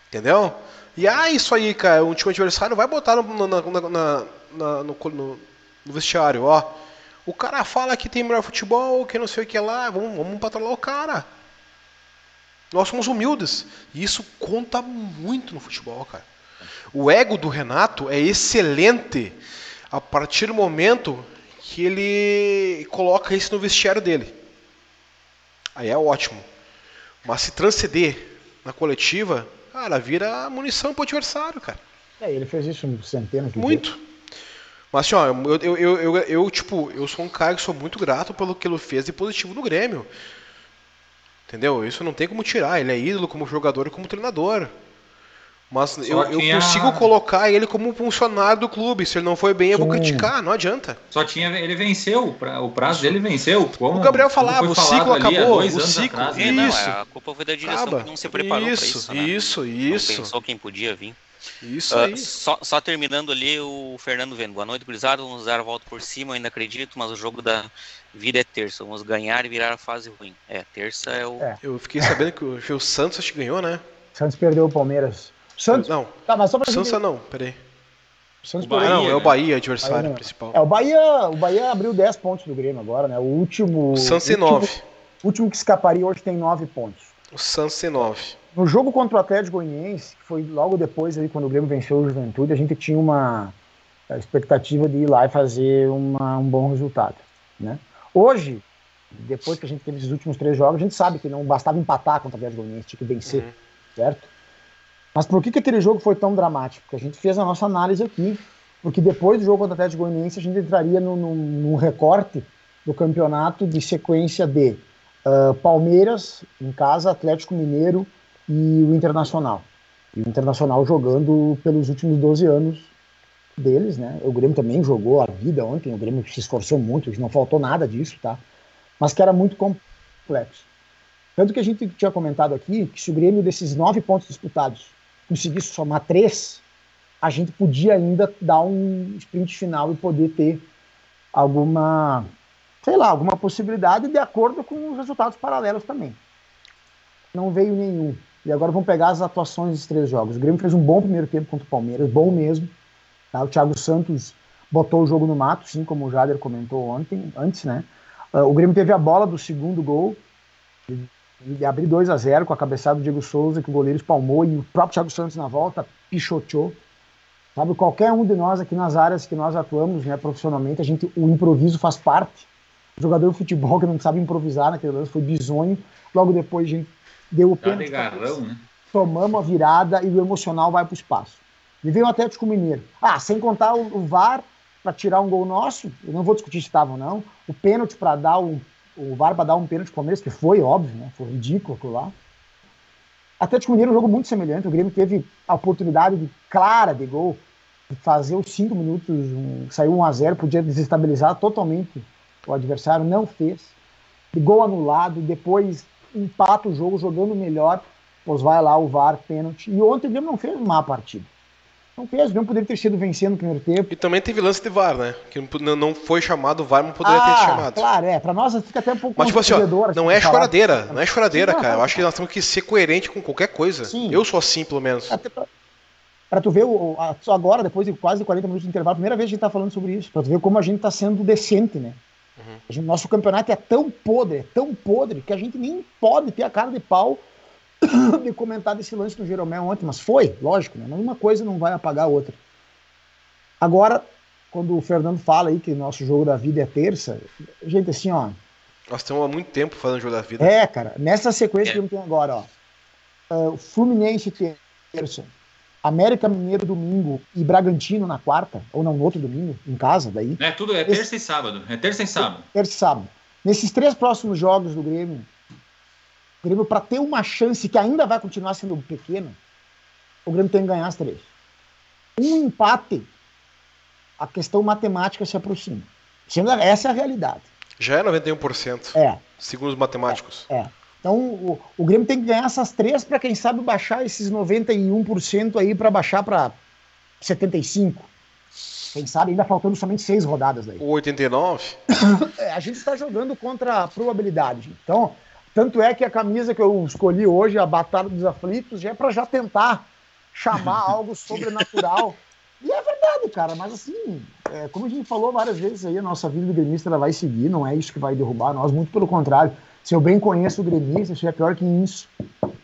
Entendeu? E ah, isso aí, cara, o time adversário vai botar no, na, na, na, no, no, no, vestiário, ó. O cara fala que tem melhor futebol, que não sei o que lá, vamos, vamos patrolar o cara. Nós somos humildes. E isso conta muito no futebol, cara. O ego do Renato é excelente a partir do momento que ele coloca isso no vestiário dele. Aí é ótimo. Mas se transcender na coletiva, cara, vira munição pro adversário, cara. É, ele fez isso centenas de Muito. Vezes. Mas assim, ó, eu, eu, eu, eu, tipo, eu sou um cara que sou muito grato pelo que ele fez de positivo no Grêmio. Entendeu? Isso não tem como tirar. Ele é ídolo como jogador e como treinador. Mas eu, eu, consigo colocar ele como funcionário do clube. Se ele não foi bem, eu vou criticar, não adianta. Só tinha. Ele venceu, o prazo dele venceu. Como, o Gabriel falava, o ciclo acabou. O ciclo. Atrás, né? isso. É, não, a culpa foi da direção Acaba. que não se preparou isso, isso. Né? Isso, isso. Não pensou quem podia vir. Isso uh, aí. Só, só, terminando ali, o Fernando vendo. Boa noite, gurizada. Vamos dar a volta por cima, ainda acredito, mas o jogo da vida é terça. Vamos ganhar e virar a fase ruim. É, terça é o. É. Eu fiquei sabendo que o, o Santos acho que ganhou, né? Santos perdeu o Palmeiras. Santos? Não. Tá, mas só pra Santos gente... não, peraí. Santos o Bahia, não, é o Bahia, adversário Bahia, principal. É, o Bahia, o Bahia abriu 10 pontos do Grêmio agora, né? O último. O Santos tem 9. O último que escaparia hoje tem 9 pontos. O Santos tem 9. No jogo contra o Atlético Goianiense, que foi logo depois aí, quando o Grêmio venceu o Juventude, a gente tinha uma expectativa de ir lá e fazer uma, um bom resultado. Né? Hoje, depois que a gente teve esses últimos três jogos, a gente sabe que não bastava empatar contra o Atlético Goianiense, tinha que vencer, uhum. certo? Mas por que, que aquele jogo foi tão dramático? Porque a gente fez a nossa análise aqui, porque depois do jogo contra o Atlético Goianiense a gente entraria num, recorte do campeonato de sequência de uh, Palmeiras em casa, Atlético Mineiro e o Internacional. E o Internacional jogando pelos últimos 12 anos deles, né? O Grêmio também jogou a vida ontem, o Grêmio se esforçou muito, não faltou nada disso, tá? Mas que era muito complexo. Tanto que a gente tinha comentado aqui que se o Grêmio desses nove pontos disputados conseguisse somar três, a gente podia ainda dar um sprint final e poder ter alguma, sei lá, alguma possibilidade de acordo com os resultados paralelos também. Não veio nenhum. E agora vamos pegar as atuações dos três jogos. O Grêmio fez um bom primeiro tempo contra o Palmeiras, bom mesmo. Tá? O Thiago Santos botou o jogo no mato, sim, como o Jader comentou ontem, antes, né? Uh, o Grêmio teve a bola do segundo gol, de abrir 2 a 0 com a cabeçada do Diego Souza, que o goleiro espalmou, e o próprio Thiago Santos na volta pichoteou. Sabe, qualquer um de nós aqui nas áreas que nós atuamos né, profissionalmente, a gente, o improviso faz parte. O jogador de futebol que não sabe improvisar naquele lance foi bizonho. Logo depois a gente deu o pênalti. Né? Tomamos a virada e o emocional vai para o espaço. E veio o Atlético Mineiro. Ah, sem contar o, o VAR para tirar um gol nosso, eu não vou discutir se estava ou não, o pênalti para dar um o VAR para dar um pênalti pro Palmeiras, que foi óbvio, né? Foi ridículo aquilo lá. Atlético Mineiro é um jogo muito semelhante. O Grêmio teve a oportunidade de, clara de gol, de fazer os cinco minutos, um, saiu 1 a 0 podia desestabilizar totalmente o adversário, não fez. De gol anulado, depois empata o jogo jogando melhor, pois vai lá o VAR, pênalti. E ontem o Grêmio não fez uma partida. Não fez, não poderia ter sido vencendo no primeiro tempo. E também teve lance de VAR, né? Que não foi chamado VAR, não poderia ah, ter chamado. Claro, é. Pra nós fica até um pouco Mas, tipo assim, ó, não é choradeira, não é choradeira, Sim, cara. Não, Eu acho que nós temos que ser coerentes com qualquer coisa. Sim. Eu sou assim, pelo menos. Até pra, Para tu ver, o, a, agora, depois de quase 40 minutos de intervalo, primeira vez que a gente tá falando sobre isso, para tu ver como a gente tá sendo decente, né? Uhum. Gente, nosso campeonato é tão podre, é tão podre, que a gente nem pode ter a cara de pau *coughs* de comentar desse lance do Jeromel ontem, mas foi, lógico, né? Uma coisa não vai apagar a outra. Agora, quando o Fernando fala aí que nosso jogo da vida é terça, gente, assim, ó. Nós estamos há muito tempo fazendo jogo da vida. É, cara, nessa sequência é. que a gente tem agora, ó. Uh, Fluminense terça, América Mineiro domingo e Bragantino na quarta, ou não, no outro domingo, em casa, daí. É, tudo é terça Esse... e sábado. É terça e sábado. Terça e sábado. Nesses três próximos jogos do Grêmio, o Grêmio, para ter uma chance que ainda vai continuar sendo pequena, o Grêmio tem que ganhar as três. Um empate, a questão matemática se aproxima. Essa é a realidade. Já é 91%. É. Segundo os matemáticos. É. é. Então o, o Grêmio tem que ganhar essas três para quem sabe baixar esses 91% aí para baixar para 75. Quem sabe ainda faltando somente seis rodadas daí. O 89? *coughs* é, a gente está jogando contra a probabilidade. Então, tanto é que a camisa que eu escolhi hoje, a Batalha dos Aflitos, já é para já tentar chamar *laughs* algo sobrenatural. E é verdade, cara, mas assim, é, como a gente falou várias vezes aí, a nossa vida do gremista ela vai seguir, não é isso que vai derrubar nós, muito pelo contrário. Se eu bem conheço o gremista, se é pior que isso,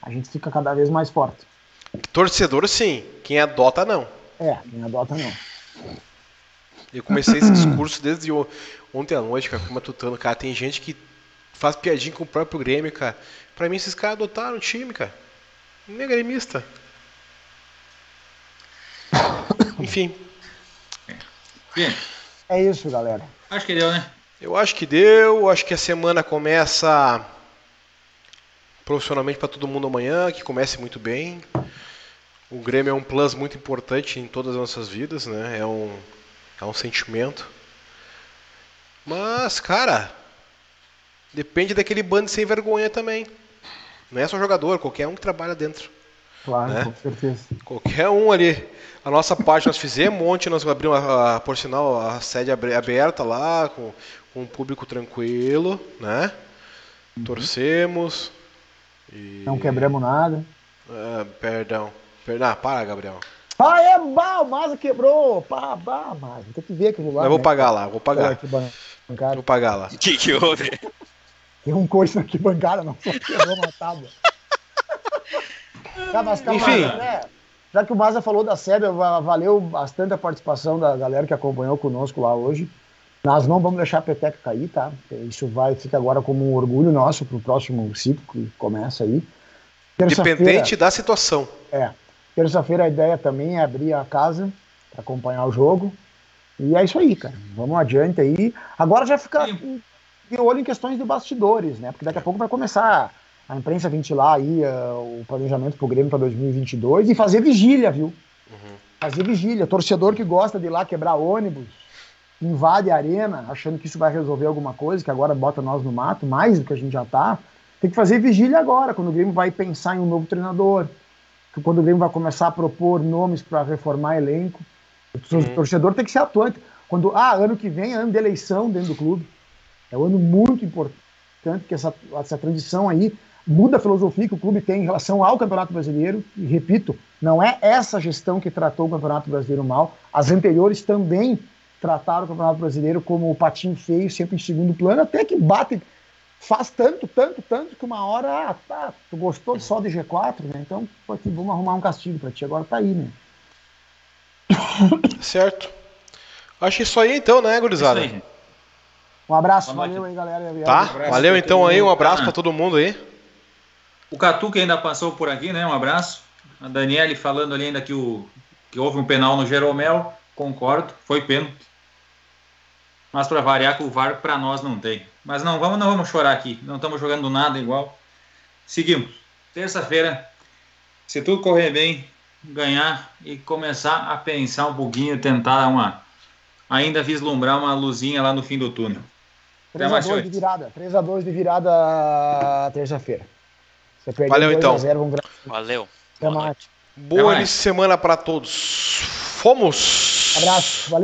a gente fica cada vez mais forte. Torcedor, sim. Quem adota, não. É, quem adota, não. Eu comecei esse discurso desde ontem à noite, cara, matutando. Cara, tem gente que faz piadinha com o próprio Grêmio, cara. Pra mim, esses caras adotaram o time, cara. Não é gremista. *coughs* Enfim. É isso, galera. Acho que deu, né? Eu acho que deu. Acho que a semana começa profissionalmente para todo mundo amanhã, que comece muito bem. O Grêmio é um plus muito importante em todas as nossas vidas, né? É um, é um sentimento. Mas, cara, Depende daquele bando sem vergonha também. Não é só jogador, qualquer um que trabalha dentro. Claro, né? com certeza. Qualquer um ali. A nossa parte nós fizemos, ontem nós abrimos, a, a, por sinal, a sede aberta lá, com, com um público tranquilo, né? Uhum. Torcemos. E... Não quebramos nada. Ah, perdão. Perdão, ah, para, Gabriel. Ah, é, bah, o Maza quebrou. Pá, bah, Maza. Tem que ver aquilo lá. Eu vou né? pagar lá, vou pagar. Vou pagar lá. O que, que houve? Tem um coice na arquibancada, não só quebrou uma tábua. tá, mas, tá, Enfim. Né, já que o Maza falou da série, valeu bastante a participação da galera que acompanhou conosco lá hoje. Nós não vamos deixar a peteca cair, tá? Isso vai fica agora como um orgulho nosso para o próximo ciclo que começa aí. Independente da situação. É. Terça-feira a ideia também é abrir a casa para acompanhar o jogo. E é isso aí, cara. Vamos adiante aí. Agora já fica de olho em questões de bastidores, né? Porque daqui a pouco vai começar a imprensa ventilar aí uh, o planejamento pro Grêmio para 2022 e fazer vigília, viu? Uhum. Fazer vigília. Torcedor que gosta de ir lá quebrar ônibus, invade a arena, achando que isso vai resolver alguma coisa, que agora bota nós no mato, mais do que a gente já tá. Tem que fazer vigília agora, quando o Grêmio vai pensar em um novo treinador, quando o Grêmio vai começar a propor nomes para reformar elenco. O uhum. torcedor tem que ser atuante. Quando, ah, ano que vem é ano de eleição dentro do clube. É um ano muito importante, que essa, essa transição aí muda a filosofia que o clube tem em relação ao Campeonato Brasileiro. E repito, não é essa gestão que tratou o Campeonato Brasileiro mal. As anteriores também trataram o Campeonato Brasileiro como o patinho feio, sempre em segundo plano, até que bate, faz tanto, tanto, tanto que uma hora, ah, tá, tu gostou só de G4, né? Então, aqui, vamos arrumar um castigo para ti. Agora tá aí, né? *coughs* Certo. Acho isso aí então, né, gurizada? Isso aí. Um abraço, valeu aí, galera. Tá, um valeu então aí, um abraço para todo mundo aí. O Catu que ainda passou por aqui, né? Um abraço. A Daniele falando ali ainda que, o, que houve um penal no Jeromel, concordo, foi pênalti. Mas para variar com o VAR para nós não tem. Mas não vamos, não vamos chorar aqui. Não estamos jogando nada igual. Seguimos. Terça-feira, se tudo correr bem, ganhar e começar a pensar um pouquinho, tentar uma ainda vislumbrar uma luzinha lá no fim do túnel. 3x2 de virada. 3x2 de virada terça-feira. Valeu então. 0, um Valeu. Até mais. Boa Até mais. semana para todos. Fomos! Abraço. Valeu.